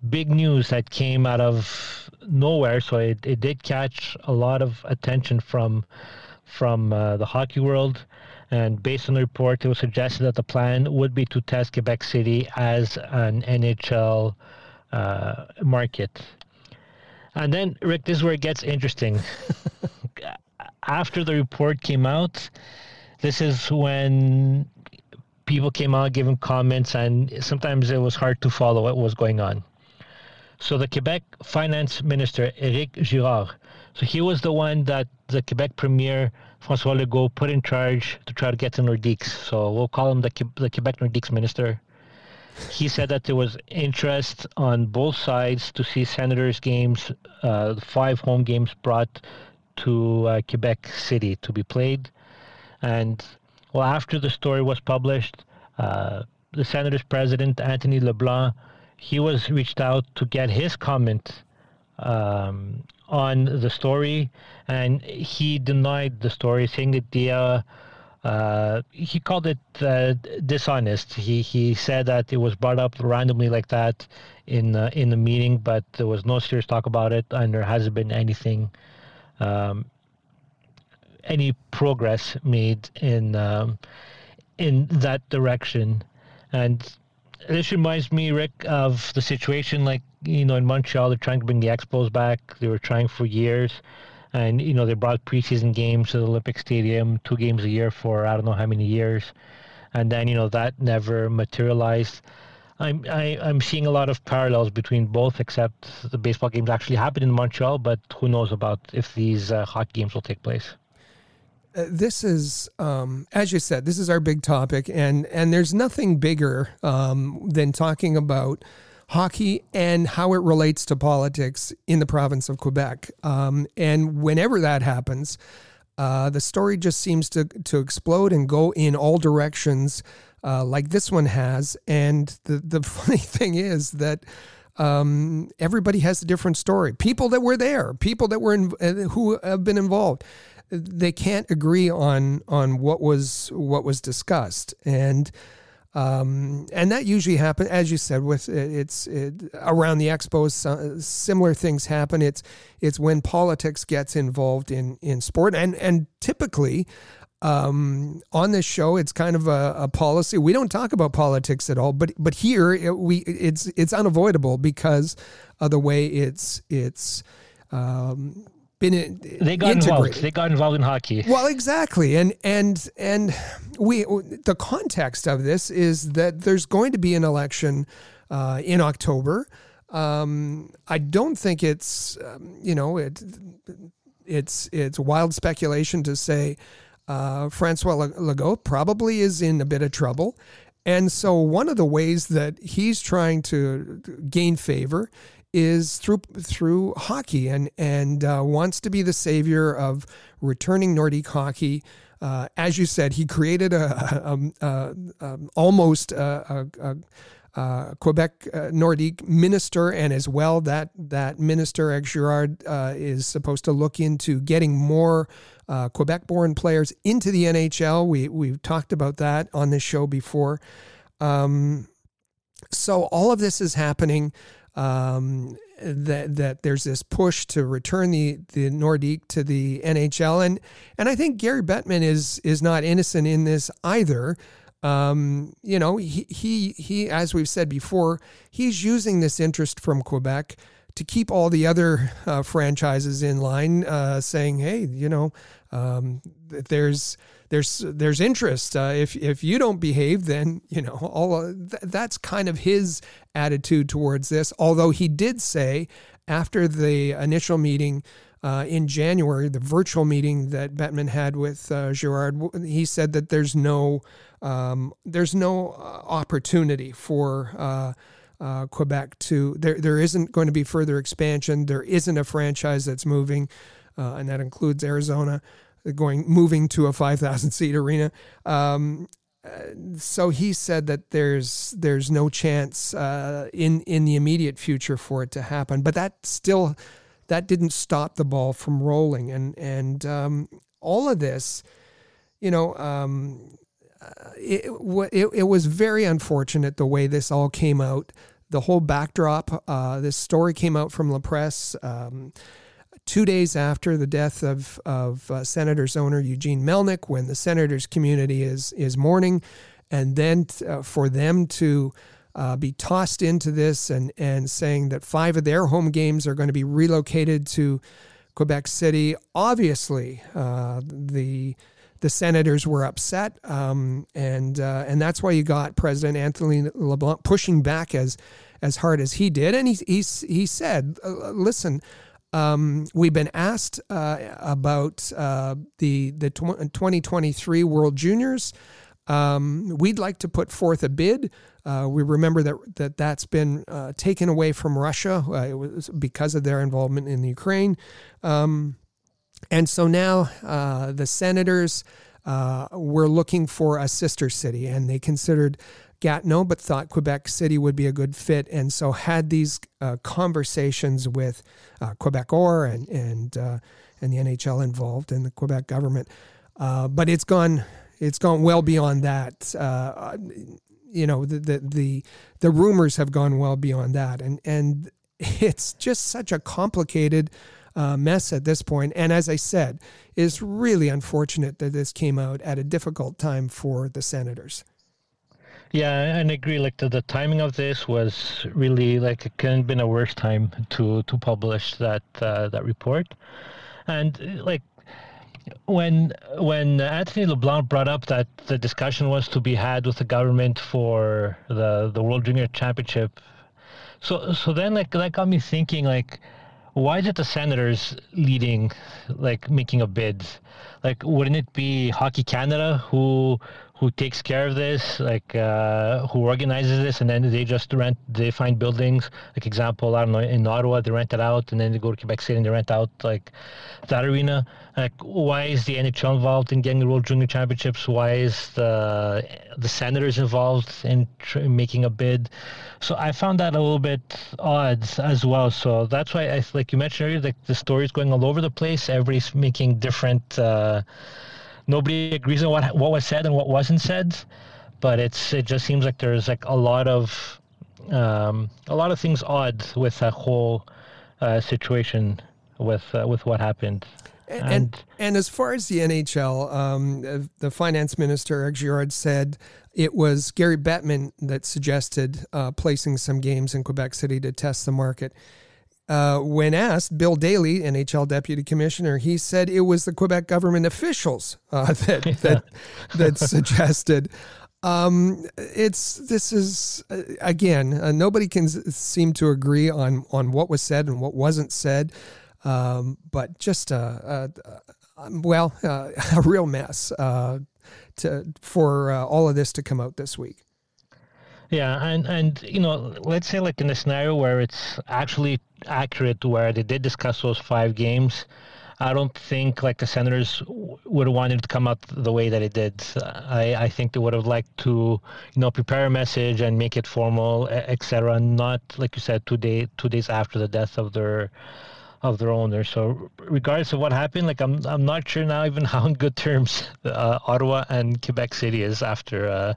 big news that came out of nowhere. So it, it did catch a lot of attention from from uh, the hockey world. And based on the report, it was suggested that the plan would be to test Quebec City as an NHL uh, market. And then, Rick, this is where it gets interesting. After the report came out, this is when people came out giving comments, and sometimes it was hard to follow what was going on. So the Quebec finance minister, Éric Girard, so he was the one that the Quebec premier, François Legault, put in charge to try to get to Nordiques. So we'll call him the, the Quebec Nordiques minister. He said that there was interest on both sides to see Senators games, uh, five home games brought to uh, Quebec City to be played. And well, after the story was published, uh, the Senators president, Anthony LeBlanc, he was reached out to get his comment um, on the story, and he denied the story, saying that the uh, uh, he called it uh, dishonest. He he said that it was brought up randomly like that in uh, in the meeting, but there was no serious talk about it, and there hasn't been anything, um, any progress made in um, in that direction, and this reminds me, Rick, of the situation like you know in Montreal. They're trying to bring the Expos back. They were trying for years and you know they brought preseason games to the Olympic Stadium, two games a year for I don't know how many years, and then you know that never materialized. I'm I, I'm seeing a lot of parallels between both, except the baseball games actually happened in Montreal, but who knows about if these uh, hockey games will take place. Uh, this is, um, as you said, this is our big topic, and and there's nothing bigger um, than talking about hockey and how it relates to politics in the province of Quebec. Um, and whenever that happens, uh, the story just seems to, to explode and go in all directions, uh, like this one has. And the, the funny thing is that um, everybody has a different story. People that were there, people that were in, uh, who have been involved, they can't agree on on what was what was discussed. And um, and that usually happens, as you said, with it's it, around the expos. similar things happen. It's it's when politics gets involved in in sport, and and typically um, on this show, it's kind of a, a, policy. We don't talk about politics at all, but but here it, we it's it's unavoidable because of the way it's it's um, been they got integrated. involved. They got involved in hockey. Well, exactly, and and and we the context of this is that there's going to be an election uh, in October. Um, I don't think it's um, you know it it's it's wild speculation to say uh, Francois Legault probably is in a bit of trouble. And so, one of the ways that he's trying to gain favor is through through hockey and and uh, wants to be the savior of returning Nordic hockey. Uh, as you said, he created a, a, a, a almost a, Quebec uh, Nordique minister, and as well that that minister Éric Girard uh, is supposed to look into getting more uh, Quebec-born players into the NHL. We we've talked about that on this show before. Um, so all of this is happening um, that that there's this push to return the the Nordique to the NHL, and and I think Gary Bettman is is not innocent in this either. Um, you know, he he he, as we've said before, he's using this interest from Quebec to keep all the other uh, franchises in line, uh, saying, "Hey, you know, um, there's there's there's interest. Uh, if if you don't behave, then you know all th- that's kind of his attitude towards this. Although he did say after the initial meeting uh, in January, the virtual meeting that Bettman had with uh, Girard, he said that there's no um, there's no uh, opportunity for. Uh, uh, Quebec to there. There isn't going to be further expansion. There isn't a franchise that's moving, uh, and that includes Arizona going moving to a 5,000 seat arena. Um, so he said that there's there's no chance uh, in in the immediate future for it to happen, but that still that didn't stop the ball from rolling, and and um, all of this, you know, um, it, it it was very unfortunate the way this all came out. The whole backdrop, uh, this story came out from La Presse. Um, two days after the death of, of uh, Senators owner Eugene Melnyk, when the Senators community is, is mourning, and then t- uh, for them to uh, be tossed into this and, and saying that five of their home games are going to be relocated to Quebec City. Obviously, uh, the the senators were upset, um, and uh, and that's why you got President Anthony LeBlanc pushing back as as hard as he did, and he he he said, uh, "Listen." Um, we've been asked uh, about uh, the the tw- 2023 World Juniors. Um, we'd like to put forth a bid. Uh, we remember that that that's been uh, taken away from Russia. Uh, it was because of their involvement in the Ukraine, um, and so now uh, the senators were looking for a sister city, and they considered Gatineau, but thought Quebec City would be a good fit, and so had these uh, conversations with uh, Quebecor and and uh, and the NHL involved and the Quebec government. Uh, but it's gone it's gone well beyond that. Uh, you know the, the the the rumors have gone well beyond that, and and it's just such a complicated. Uh, mess at this point. And as I said, it's really unfortunate that this came out at a difficult time for the Senators. Yeah, and I agree. Like the, the timing of this was really like it couldn't been a worse time to to publish that uh, that report, and like when when Anthony LeBlanc brought up that the discussion was to be had with the government for the the World Junior Championship, so so then like that got me thinking like why is it the senators leading like making a bid like wouldn't it be hockey canada who who takes care of this, like uh, who organizes this, and then they just rent, they find buildings. Like example, I don't know, in Ottawa they rent it out, and then they go to Quebec City and they rent out like that arena. Like, why is the NHL involved in getting the World Junior Championships? Why is the the Senators involved in tr- making a bid? So I found that a little bit odd as well. So that's why, I, like you mentioned earlier, like the story is going all over the place. Everybody's making different. Uh, nobody agrees on what what was said and what wasn't said, but it's it just seems like there's like a lot of um, a lot of things odd with that whole uh, situation with uh, with what happened. And, and, and as far as the NHL, um, the finance minister Girard said it was Gary Bettman that suggested uh, placing some games in Quebec City to test the market. Uh, when asked, Bill Daly, NHL deputy commissioner, he said it was the Quebec government officials uh, that that that suggested. Um, it's this is uh, again uh, nobody can seem to agree on on what was said and what wasn't said, um, but just a, a, a well a real mess uh, to for all of this to come out this week. Yeah, and and you know, let's say like in a scenario where it's actually accurate, where they did discuss those five games. I don't think like the Senators would have wanted to come out the way that it did. I, I think they would have liked to, you know, prepare a message and make it formal, etc. Not like you said, two day two days after the death of their of their owner. So regardless of what happened, like I'm I'm not sure now even how in good terms uh, Ottawa and Quebec City is after. Uh,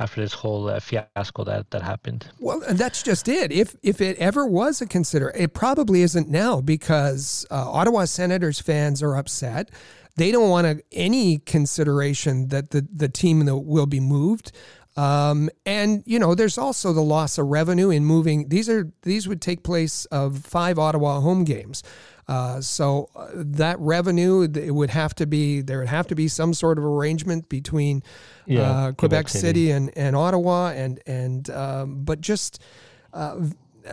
after this whole uh, fiasco that that happened. Well, and that's just it. If if it ever was a consider, it probably isn't now because uh, Ottawa Senators fans are upset. They don't want a, any consideration that the the team will be moved. Um, and you know, there's also the loss of revenue in moving. These are these would take place of five Ottawa home games. Uh, so uh, that revenue, it would have to be there would have to be some sort of arrangement between yeah, uh, Quebec, Quebec City. City, and, and Ottawa, and and um, but just uh,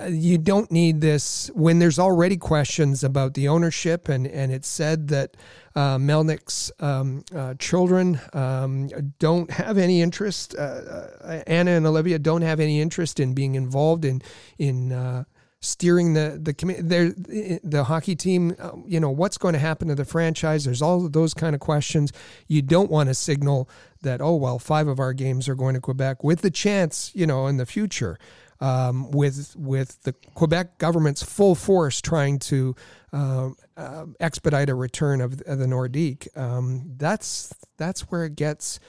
you don't need this when there's already questions about the ownership, and and it's said that uh, Melnyk's um, uh, children um, don't have any interest. Anna and Olivia don't have any interest in being involved in in steering the the the, the hockey team uh, you know what's going to happen to the franchise? There's all of those kind of questions. You don't want to signal that oh well five of our games are going to Quebec with the chance you know in the future um, with with the Quebec government's full force trying to uh, uh, expedite a return of, of the Nordique. Um, that's that's where it gets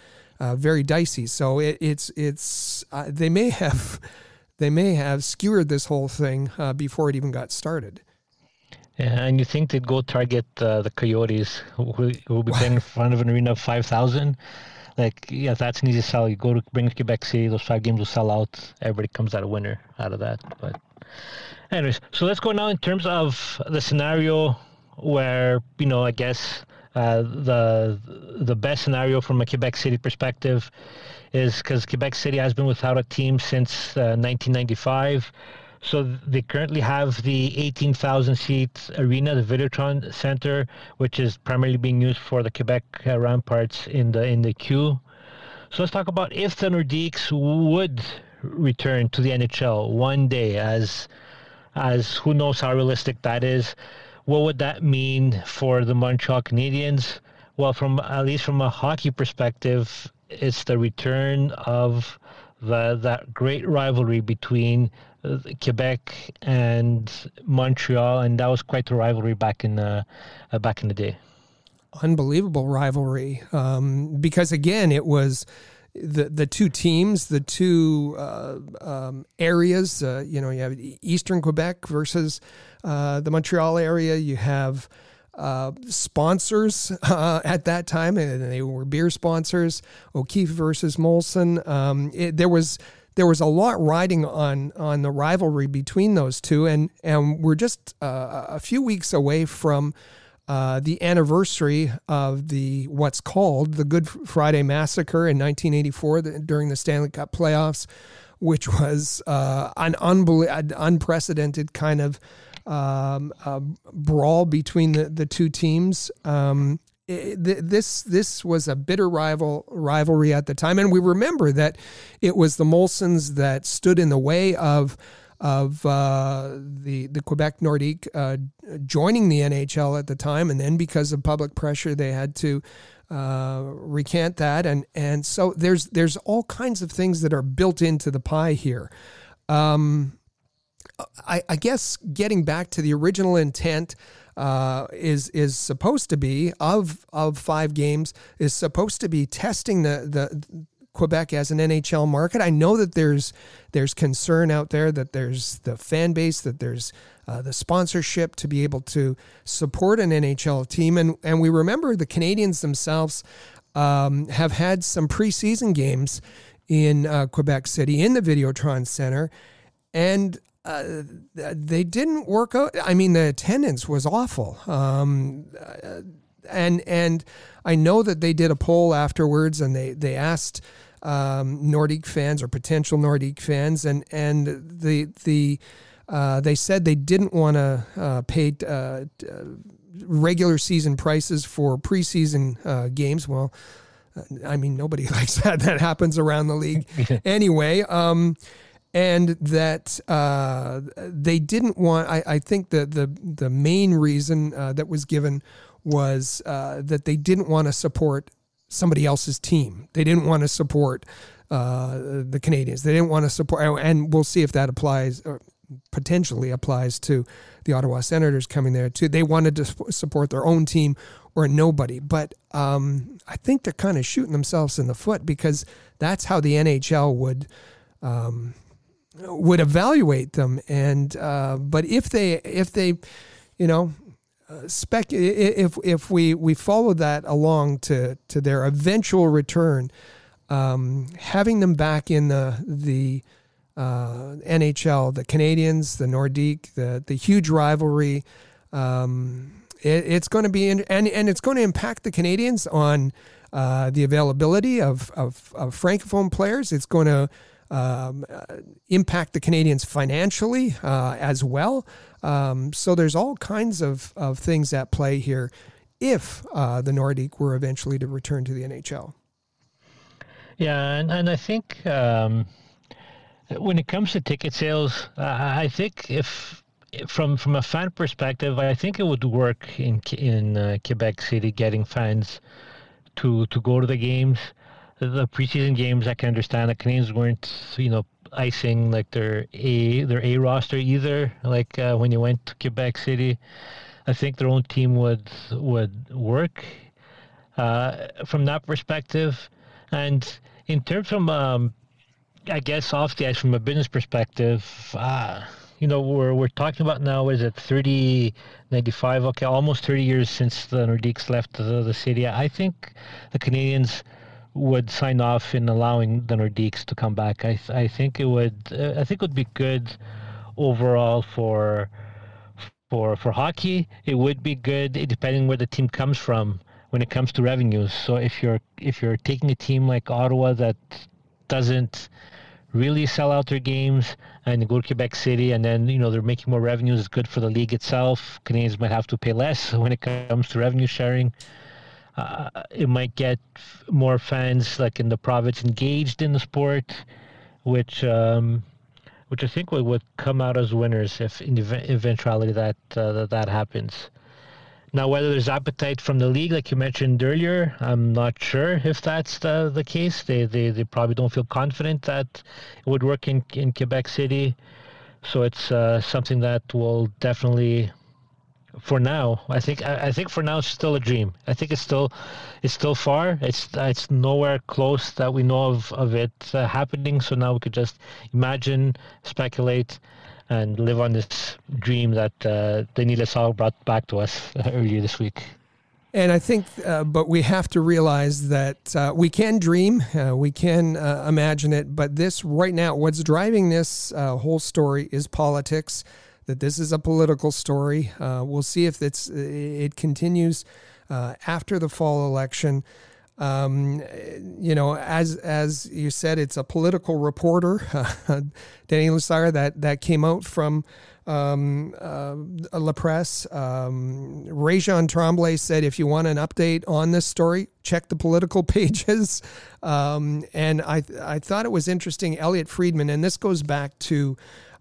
uh, very dicey. So it, it's it's uh, they may have they may have skewered this whole thing uh, before it even got started. Yeah, and you think they'd go target uh, the Coyotes, who will be playing in front of an arena of five thousand? like yeah, that's an easy sell. You go to bring Quebec City, those five games will sell out. Everybody comes out a winner out of that. But anyways, so let's go now in terms of the scenario where you know I guess uh, the the best scenario from a Quebec City perspective is because Quebec City has been without a team since uh, 1995. So they currently have the 18,000 seat arena, the Videotron Center, which is primarily being used for the Quebec uh, Ramparts in the in the Q. So let's talk about if the Nordiques would return to the NHL one day, as as who knows how realistic that is. What would that mean for the Montreal Canadiens? Well, from at least from a hockey perspective, it's the return of the that great rivalry between uh, Quebec and Montreal, and that was quite the rivalry back in uh, back in the day. Unbelievable rivalry, um, because again, it was the the two teams, the two uh, um, areas. Uh, you know, you have Eastern Quebec versus uh, the Montreal area. You have uh, sponsors uh, at that time, and they were beer sponsors. O'Keefe versus Molson. Um, it, there was there was a lot riding on on the rivalry between those two, and and we're just uh, a few weeks away from. Uh, the anniversary of the what's called the Good Friday Massacre in 1984 the, during the Stanley Cup playoffs, which was uh, an unbel- unprecedented kind of um, brawl between the, the two teams. Um, it, this this was a bitter rival rivalry at the time, and we remember that it was the Molsons that stood in the way of of uh, the the Quebec Nordique uh, joining the NHL at the time, and then because of public pressure, they had to uh, recant that, and and so there's there's all kinds of things that are built into the pie here. Um, I, I guess getting back to the original intent uh, is is supposed to be of of five games is supposed to be testing the the Quebec as an NHL market. I know that there's there's concern out there that there's the fan base that there's uh, the sponsorship to be able to support an NHL team and and we remember the Canadiens themselves um, have had some preseason games in uh, Quebec City in the Videotron Center and uh, they didn't work out. I mean, the attendance was awful. Um, uh, and and I know that they did a poll afterwards, and they they asked um, Nordique fans or potential Nordic fans, and and the the uh, they said they didn't want to uh, pay uh, regular season prices for preseason uh, games. Well, I mean, nobody likes that. That happens around the league anyway. Um, and that uh, they didn't want. I, I, think the the the main reason uh, that was given was uh, that they didn't want to support somebody else's team. They didn't want to support uh, the Canadiens. They didn't want to support, and we'll see if that applies. Potentially applies to the Ottawa Senators coming there too. They wanted to support their own team or nobody, but um, I think they're kind of shooting themselves in the foot because that's how the NHL would um, would evaluate them. And uh, but if they if they, you know, uh, spec if if we we follow that along to to their eventual return, um, having them back in the the uh, NHL, the Canadiens, the Nordique, the the huge rivalry. Um, it, it's going to be in, and and it's going to impact the Canadiens on uh, the availability of, of, of francophone players. It's going to um, uh, impact the Canadiens financially uh, as well. Um, so there's all kinds of, of things at play here if uh, the Nordique were eventually to return to the NHL. Yeah, and, and I think um, when it comes to ticket sales, I think if from from a fan perspective, I think it would work in in uh, Quebec City getting fans to to go to the games the preseason games, I can understand the Canadiens weren't, you know, icing like their A their A roster either. Like uh, when you went to Quebec City, I think their own team would would work uh, from that perspective. And in terms of, um, I guess, off the ice from a business perspective, uh, you know, we're we're talking about now is it 30, 95, okay, almost 30 years since the Nordiques left the, the city. I think the Canadiens would sign off in allowing the Nordiques to come back. I I think it would uh, I think would be good overall for for for hockey. It would be good depending where the team comes from when it comes to revenues. So if you're if you're taking a team like Ottawa that doesn't really sell out their games and go to Quebec City and then you know they're making more revenues, it's good for the league itself. Canadiens might have to pay less when it comes to revenue sharing. Uh, it might get more fans like in the province engaged in the sport, which um, which I think would, would come out as winners if in the eventuality that uh, that, that happens. Now, whether there's appetite from the league, like you mentioned earlier, I'm not sure if that's the, the case. They, they they probably don't feel confident that it would work in, in Quebec City. So it's uh, something that will definitely, for now, I think I, I, think for now it's still a dream. I think it's still it's still far. It's it's nowhere close that we know of of it uh, happening. So now we could just imagine, speculate, and live on this dream that uh, Denis Lessard brought back to us earlier this week. And I think, uh, but we have to realize that uh, we can dream, uh, we can uh, imagine it, but this right now, what's driving this uh, whole story is politics. That this is a political story. Uh, we'll see if it's it continues after the fall election. Um, you know, as as you said, it's a political reporter, Denis Lessard, that that came out from um, uh, La Presse. Um, Réjean Tremblay said, if you want an update on this story, check the political pages. Um, and I I thought it was interesting, Elliotte Friedman, and this goes back to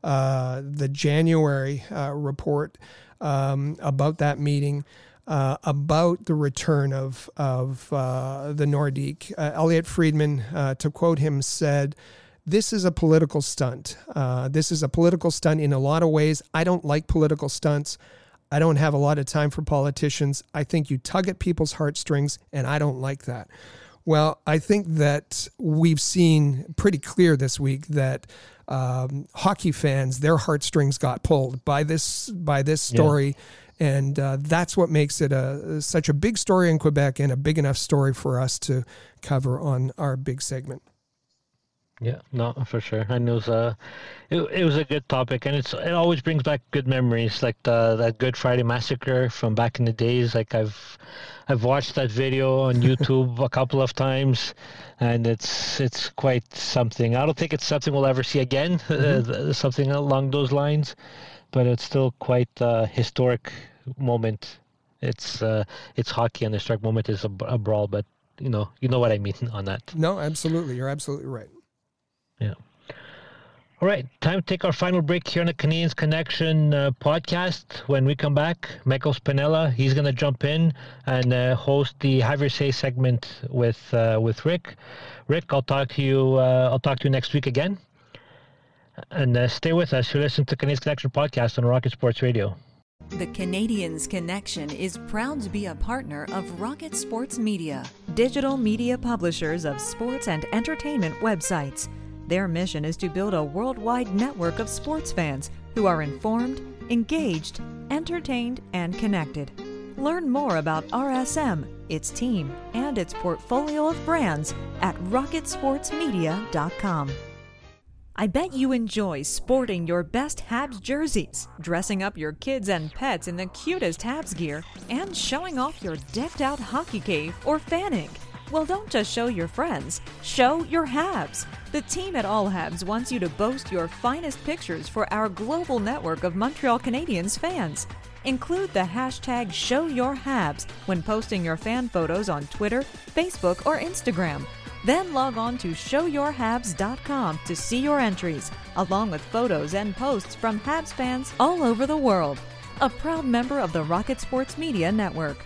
uh, the January uh, report um, about that meeting uh, about the return of of uh, the Nordique. Uh, Elliotte Friedman, uh, to quote him, said, "This is a political stunt. This is a political stunt in a lot of ways. I don't like political stunts." I don't have a lot of time for politicians. I think you tug at people's heartstrings, and I don't like that. Well, I think that we've seen pretty clear this week that um, hockey fans, their heartstrings got pulled by this by this story. Yeah and uh, that's what makes it a such a big story in Quebec and a big enough story for us to cover on our big segment. Yeah, no, for sure. And it was a, it, it was a good topic, and it's it always brings back good memories, like the that Good Friday massacre from back in the days. Like I've, I've watched that video on YouTube a couple of times, and it's it's quite something. I don't think it's something we'll ever see again, mm-hmm. something along those lines but it's still quite a historic moment. It's uh, it's hockey, and the strike moment is a, a brawl, but you know you know what I mean on that. No, absolutely, you're absolutely right. Yeah. All right, time to take our final break here on the Canadiens Connection uh, podcast. When we come back, Michael Spinella, he's going to jump in and uh, host the Have Your Say segment with uh, with Rick. Rick, I'll talk to you. Uh, I'll talk to you next week again. And uh, stay with us. You listen to Canadiens Connection podcast on Rocket Sports Radio. The Canadiens Connection is proud to be a partner of Rocket Sports Media, digital media publishers of sports and entertainment websites. Their mission is to build a worldwide network of sports fans who are informed, engaged, entertained, and connected. Learn more about RSM, its team, and its portfolio of brands at rocketsportsmedia.com. I bet you enjoy sporting your best Habs jerseys, dressing up your kids and pets in the cutest Habs gear, and showing off your decked out hockey cave or fanning. Well, don't just show your friends, show your Habs. The team at All Habs wants you to boast your finest pictures for our global network of Montreal Canadiens fans. Include the hashtag ShowYourHabs when posting your fan photos on Twitter, Facebook, or Instagram. Then log on to showyourhabs.com to see your entries, along with photos and posts from Habs fans all over the world. A proud member of the Rocket Sports Media Network.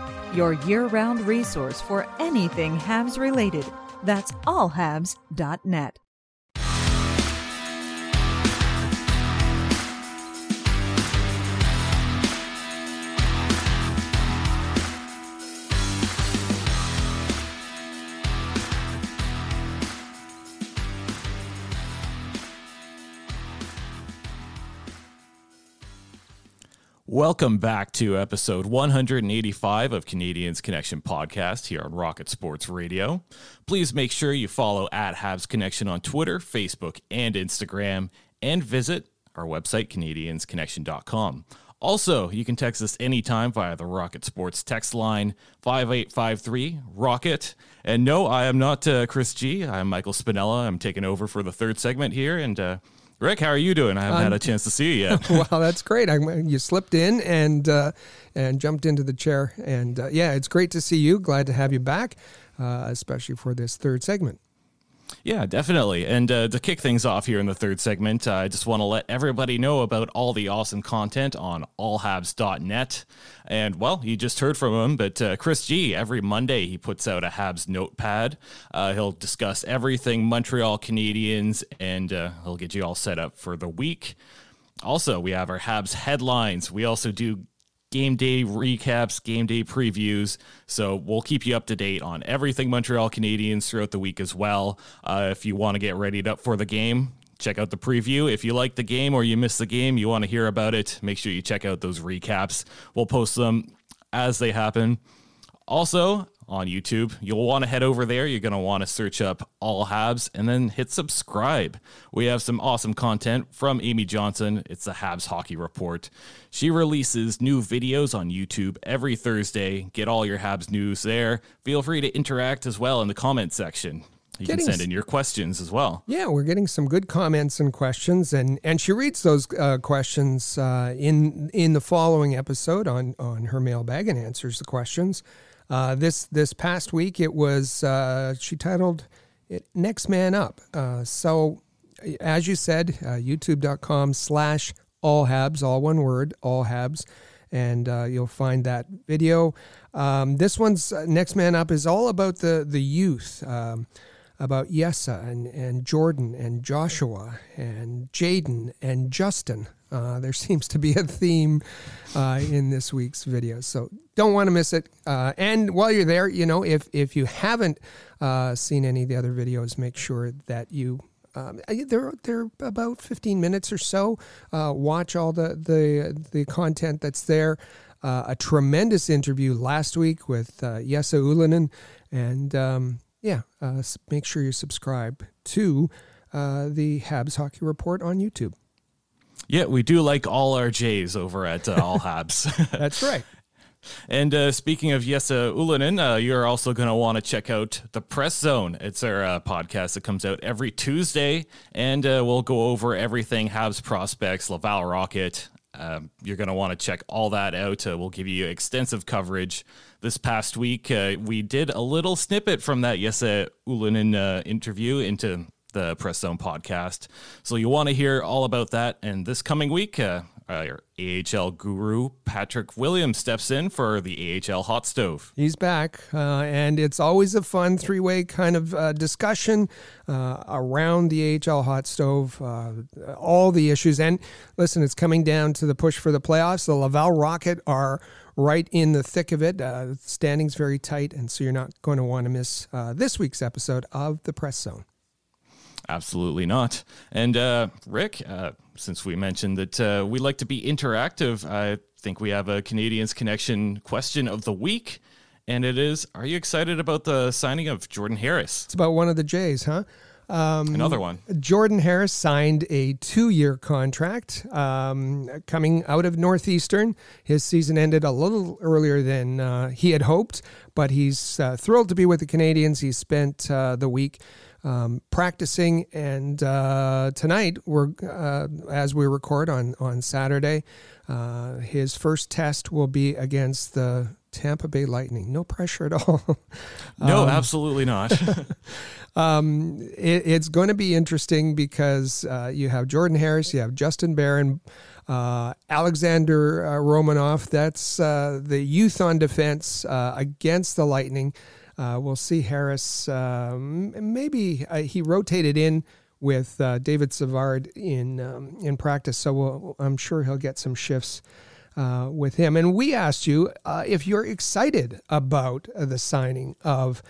your year round resource for anything Habs related. That's allhabs.net. Welcome back to episode 185 of Canadiens Connection podcast here on Rocket Sports Radio. Please make sure you follow at Habs Connection on Twitter, Facebook, and Instagram, and visit our website, CanadiensConnection.com. Also, you can text us anytime via the Rocket Sports text line 5853 Rocket. And no, I am not uh, Chris G. I'm Michael Spinella. I'm taking over for the third segment here. And uh, Rick, how are you doing? I haven't um, had a chance to see you yet. well, that's great. I, you slipped in and uh, and jumped into the chair, and uh, yeah, it's great to see you. Glad to have you back, uh, especially for this third segment. Yeah, definitely. And uh, to kick things off here in the third segment, uh, I just want to let everybody know about all the awesome content on allhabs.net. And well, you just heard from him, but uh, Chris G, every Monday, he puts out a Habs notepad. Uh, he'll discuss everything Montreal Canadiens and uh, he'll get you all set up for the week. Also, we have our Habs headlines. We also do game day recaps, game day previews. So we'll keep you up to date on everything Montreal Canadiens throughout the week as well. Uh, if you want to get ready up for the game, check out the preview. If you like the game or you miss the game, you want to hear about it, make sure you check out those recaps. We'll post them as they happen. Also, on YouTube. You'll want to head over there. You're going to want to search up All Habs and then hit subscribe. We have some awesome content from Amy Johnson. It's the Habs Hockey Report. She releases new videos on YouTube every Thursday. Get all your Habs news there. Feel free to interact as well in the comment section. You getting, can send in your questions as well. Yeah, we're getting some good comments and questions, and and she reads those uh, questions uh, in in the following episode on on her mailbag and answers the questions. Uh, this this past week, it was uh, she titled it "Next Man Up." Uh, so, as you said, uh, YouTube.com slash all habs, all one word, all habs, and uh, you'll find that video. Um, this one's uh, "Next Man Up" is all about the the youth. Um, about Yessa and, and Jordan and Joshua and Jaden and Justin. Uh, there seems to be a theme uh, in this week's video, so don't want to miss it. Uh, and while you're there, you know, if if you haven't uh, seen any of the other videos, make sure that you. Um, they're they're about 15 minutes or so. Uh, watch all the the the content that's there. Uh, a tremendous interview last week with Jesse Ylönen, and um, yeah, make sure you subscribe to the Habs Hockey Report on YouTube. Yeah, we do like all our J's over at uh, All Habs. That's right. And uh, speaking of Jesse Ylönen, uh, you're also going to want to check out the Press Zone. It's our uh, podcast that comes out every Tuesday, and uh, we'll go over everything Habs prospects, Laval Rocket. Um, you're going to want to check all that out. Uh, we'll give you extensive coverage. This past week, uh, we did a little snippet from that Jesse Ylönen interview into the Press Zone podcast. So you want to hear all about that. And this coming week, uh, our AHL guru Patrick Williams steps in for the AHL hot stove. He's back, uh, and it's always a fun three way kind of uh, discussion uh, around the AHL hot stove, uh, all the issues. And listen, it's coming down to the push for the playoffs. The Laval Rocket are right in the thick of it. Uh, standings very tight, and so you're not going to want to miss uh, this week's episode of the Press Zone. Absolutely not. And uh, Rick, uh, since we mentioned that uh, we like to be interactive, I think we have a Canadiens Connection question of the week. And it is Are you excited about the signing of Jordan Harris? It's about one of the Jays, huh? Um, Another one. Jordan Harris signed a two-year contract um, coming out of Northeastern. His season ended a little earlier than uh, he had hoped, but he's uh, thrilled to be with the Canadiens. He spent uh, the week um, practicing, and uh, tonight we're uh, as we record on on Saturday. Uh, his first test will be against the Tampa Bay Lightning. No pressure at all. No, absolutely not. um, it, it's going to be interesting because uh, you have Jordan Harris, you have Justin Barron, uh, Alexander uh, Romanov. That's uh, the youth on defense uh, against the Lightning. Uh, we'll see Harris. Um, maybe he rotated in with David Savard in um, in practice, so we'll, I'm sure he'll get some shifts. With him, and we asked you if you're excited about the signing of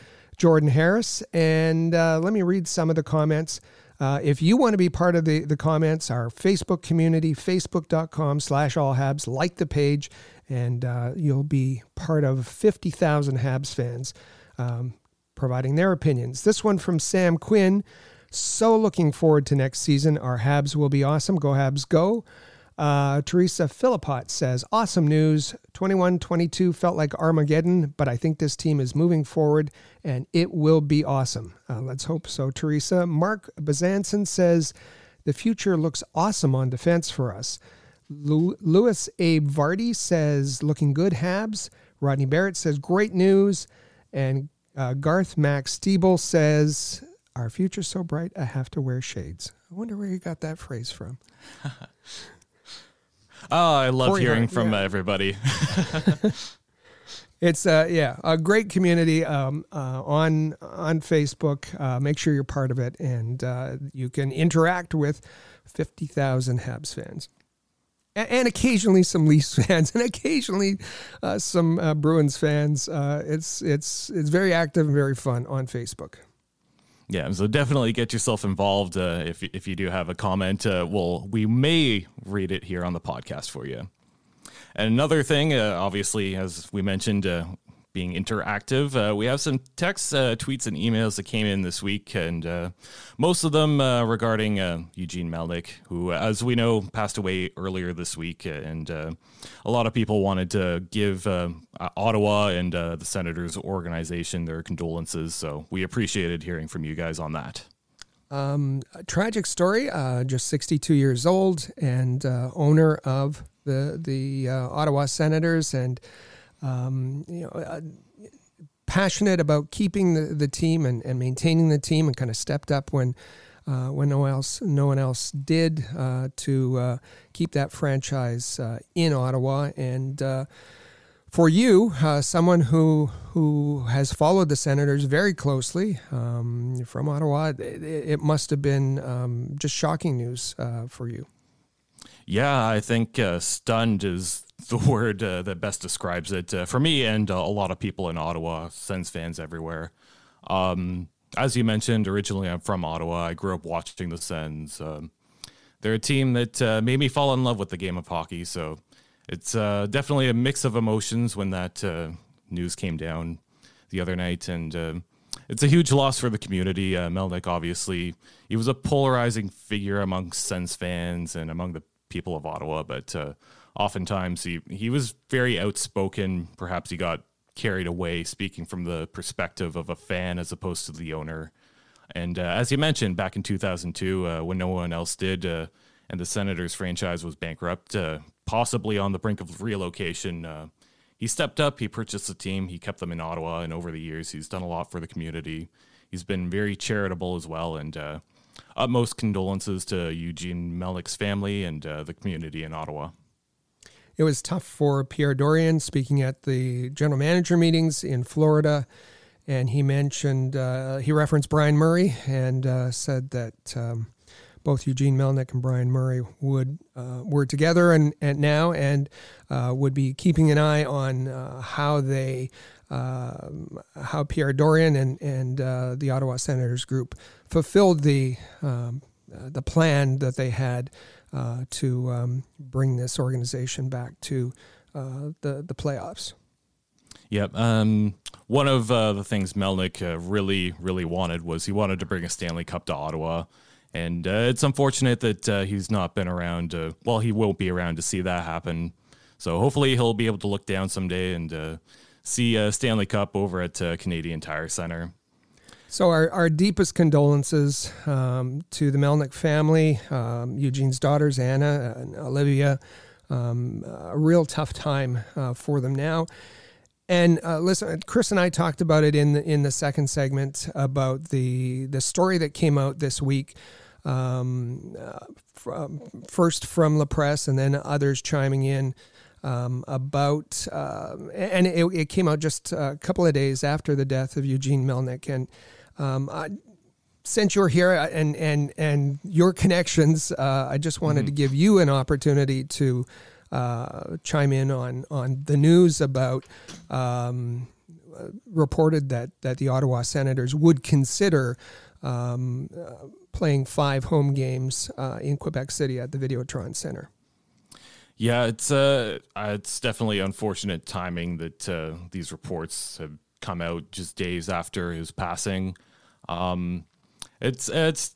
Jordan Harris. And uh, let me read some of the comments. Uh, if you want to be part of the, the comments, our Facebook community, facebook.com slash all Habs, like the page, and uh, you'll be part of 50,000 Habs fans um, providing their opinions. This one from Sam Quinn. So looking forward to next season. Our Habs will be awesome. Go Habs, go. Uh, Teresa Philippot says, Awesome news. 21 22 felt like Armageddon, but I think this team is moving forward and it will be awesome. Uh, let's hope so, Teresa. Mark Bazanson says, The future looks awesome on defense for us. Louis Abe Vardy says, Looking good, Habs. Rodney Barrett says, Great news. And uh, Garth Max Steeble says, Our future's so bright, I have to wear shades. I wonder where he got that phrase from. Oh, I love hearing from yeah. everybody. it's uh, yeah, a great community um, uh, on on Facebook. Uh, make sure you're part of it, and uh, you can interact with fifty thousand Habs fans, and, and, occasionally some Leafs fans, and occasionally uh, some uh, Bruins fans. it's it's it's very active and very fun on Facebook. Yeah, so definitely get yourself involved. Uh, if if you do have a comment, uh, well, we may read it here on the podcast for you. And another thing, uh, obviously, as we mentioned, uh, being interactive. Uh, we have some texts, uh, tweets, and emails that came in this week, and uh, most of them uh, regarding uh, Eugene Melnyk, who, as we know, passed away earlier this week. And uh, a lot of people wanted to give Ottawa and the Senators organization their condolences. So we appreciated hearing from you guys on that. Um, tragic story. just 62 years old and owner of the the Ottawa Senators and um, you know, uh, passionate about keeping the, the team and, and maintaining the team and kind of stepped up when uh, when no else no one else did uh, to uh, keep that franchise uh, in Ottawa and uh, for you, someone who who has followed the Senators very closely um, from Ottawa, it, it, must have been um, just shocking news for you. Yeah, I think stunned is the word uh, that best describes it uh, for me and uh, a lot of people in Ottawa, Sens fans everywhere. Um, as you mentioned, originally I'm from Ottawa. I grew up watching the Sens. Um, they're a team that uh, made me fall in love with the game of hockey. So it's uh, definitely a mix of emotions when that uh, news came down the other night. And um, it's a huge loss for the community. Melnyk, obviously, he was a polarizing figure among Sens fans and among the people of Ottawa, but oftentimes he he was very outspoken. Perhaps he got carried away speaking from the perspective of a fan as opposed to the owner. And uh, as you mentioned, back in 2002, uh, when no one else did, uh, and the Senators franchise was bankrupt, uh, possibly on the brink of relocation, uh, he stepped up. He purchased the team. He kept them in Ottawa, and over the years, he's done a lot for the community. He's been very charitable as well, and uh, utmost condolences to Eugene Melnyk's family and the community in Ottawa. It was tough for Pierre Dorion speaking at the general manager meetings in Florida. And he mentioned, uh, he referenced Brian Murray and uh, said that um, both Eugene Melnyk and Brian Murray would uh, were together and, and now and uh, would be keeping an eye on uh, how they um, how Pierre Dorion and and uh, the Ottawa Senators group fulfilled the um, the plan that they had uh, to um, bring this organization back to uh, the the playoffs. Yep. Um, one of uh, the things Melnyk uh, really, really wanted was he wanted to bring a Stanley Cup to Ottawa. And uh, it's unfortunate that uh, he's not been around. Well, he won't be around to see that happen. So hopefully he'll be able to look down someday and uh, see uh, Stanley Cup over at Canadian Tire Center. So our, our deepest condolences um, to the Melnyk family, um, Eugene's daughters, Anna and Olivia. Um, a real tough time for them now. And uh, listen, Chris and I talked about it in the, in the second segment about the the story that came out this week. Um, uh, from, first from La Presse and then others chiming in um, about, uh, and it, it, came out just a couple of days after the death of Eugene Melnyk. And um, I, since you're here uh, and and and your connections, uh, I just wanted mm-hmm. to give you an opportunity to uh, chime in on on the news about um, reported that that the Ottawa Senators would consider um, uh, playing five home games uh, in Quebec City at the Videotron Center. Yeah, it's uh, it's definitely unfortunate timing that uh, these reports have come out just days after his passing. Um, it's it's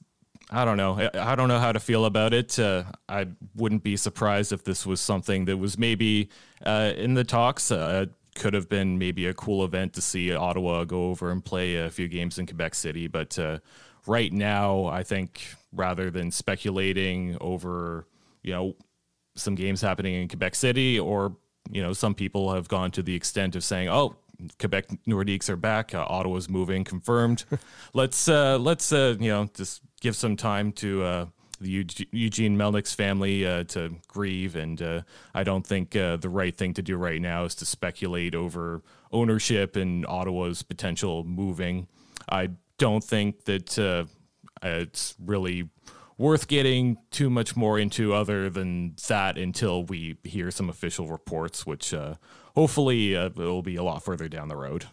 I don't know. I don't know how to feel about it. Uh, I wouldn't be surprised if this was something that was maybe uh, in the talks. Uh, could have been maybe a cool event to see Ottawa go over and play a few games in Quebec City. But uh, right now, I think rather than speculating over, you know, some games happening in Quebec City, or you know, some people have gone to the extent of saying, "Oh, Quebec Nordiques are back. Uh, Ottawa's moving, confirmed. let's uh, let's uh, you know just give some time to uh, the Eugene Melnyk's family uh, to grieve. And uh, I don't think uh, the right thing to do right now is to speculate over ownership and Ottawa's potential moving. I don't think that uh, it's really worth getting too much more into other than that until we hear some official reports, which uh, hopefully uh, will be a lot further down the road.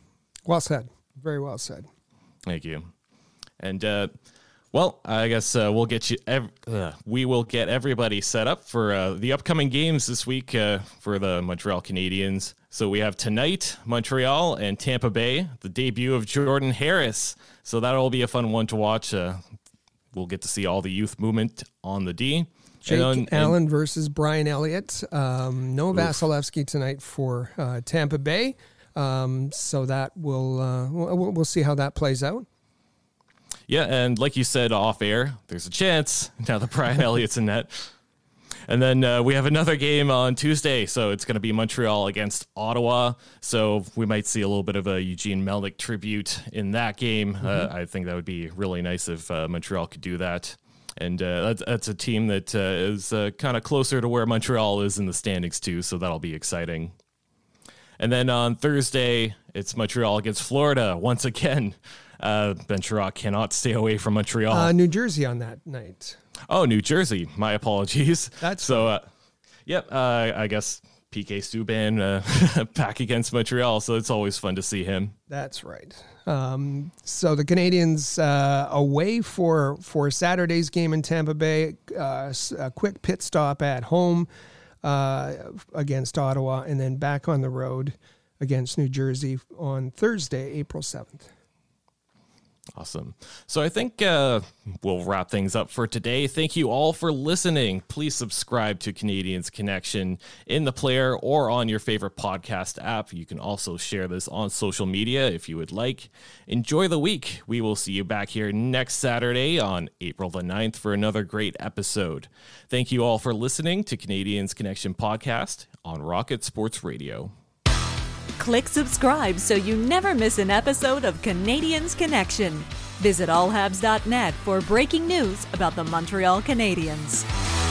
Well said. Very well said. Thank you. And well, I guess uh, we'll get you. Ev- uh, we will get everybody set up for uh, the upcoming games this week uh, for the Montreal Canadiens. So we have tonight Montreal and Tampa Bay, the debut of Jordan Harris. So that'll be a fun one to watch. Uh, we'll get to see all the youth movement on the D. Jake and, Allen versus Brian Elliott. Um, no Vasilevskiy tonight for uh, Tampa Bay. Um, so that will we'll, we'll see how that plays out. Yeah, and like you said off air, there's a chance now that Brian Elliott's in net. And then uh, we have another game on Tuesday, so it's going to be Montreal against Ottawa. So we might see a little bit of a Eugene Melnyk tribute in that game. Uh, mm-hmm. Uh, I think that would be really nice if uh, Montreal could do that. And uh, that's, that's, a team that uh, is kind of closer to where Montreal is in the standings too, so that'll be exciting. And then on Thursday, it's Montreal against Florida once again. Uh, cannot stay away from Montreal. Uh, New Jersey on that night. Oh, New Jersey. My apologies. That's so. Uh, yep. Uh, I guess PK Subban uh, back against Montreal, so it's always fun to see him. That's right. Um, so the Canadiens uh, away for for Saturday's game in Tampa Bay. Uh, a quick pit stop at home uh, against Ottawa, and then back on the road against New Jersey on Thursday, April seventh. Awesome. So I think uh, we'll wrap things up for today. Thank you all for listening. Please subscribe to Canadiens Connection in the player or on your favorite podcast app. You can also share this on social media if you would like. Enjoy the week. We will see you back here next Saturday on April the 9th for another great episode. Thank you all for listening to Canadiens Connection podcast on Rocket Sports Radio. Click subscribe so you never miss an episode of Canadiens Connection. Visit allhabs.net for breaking news about the Montreal Canadiens.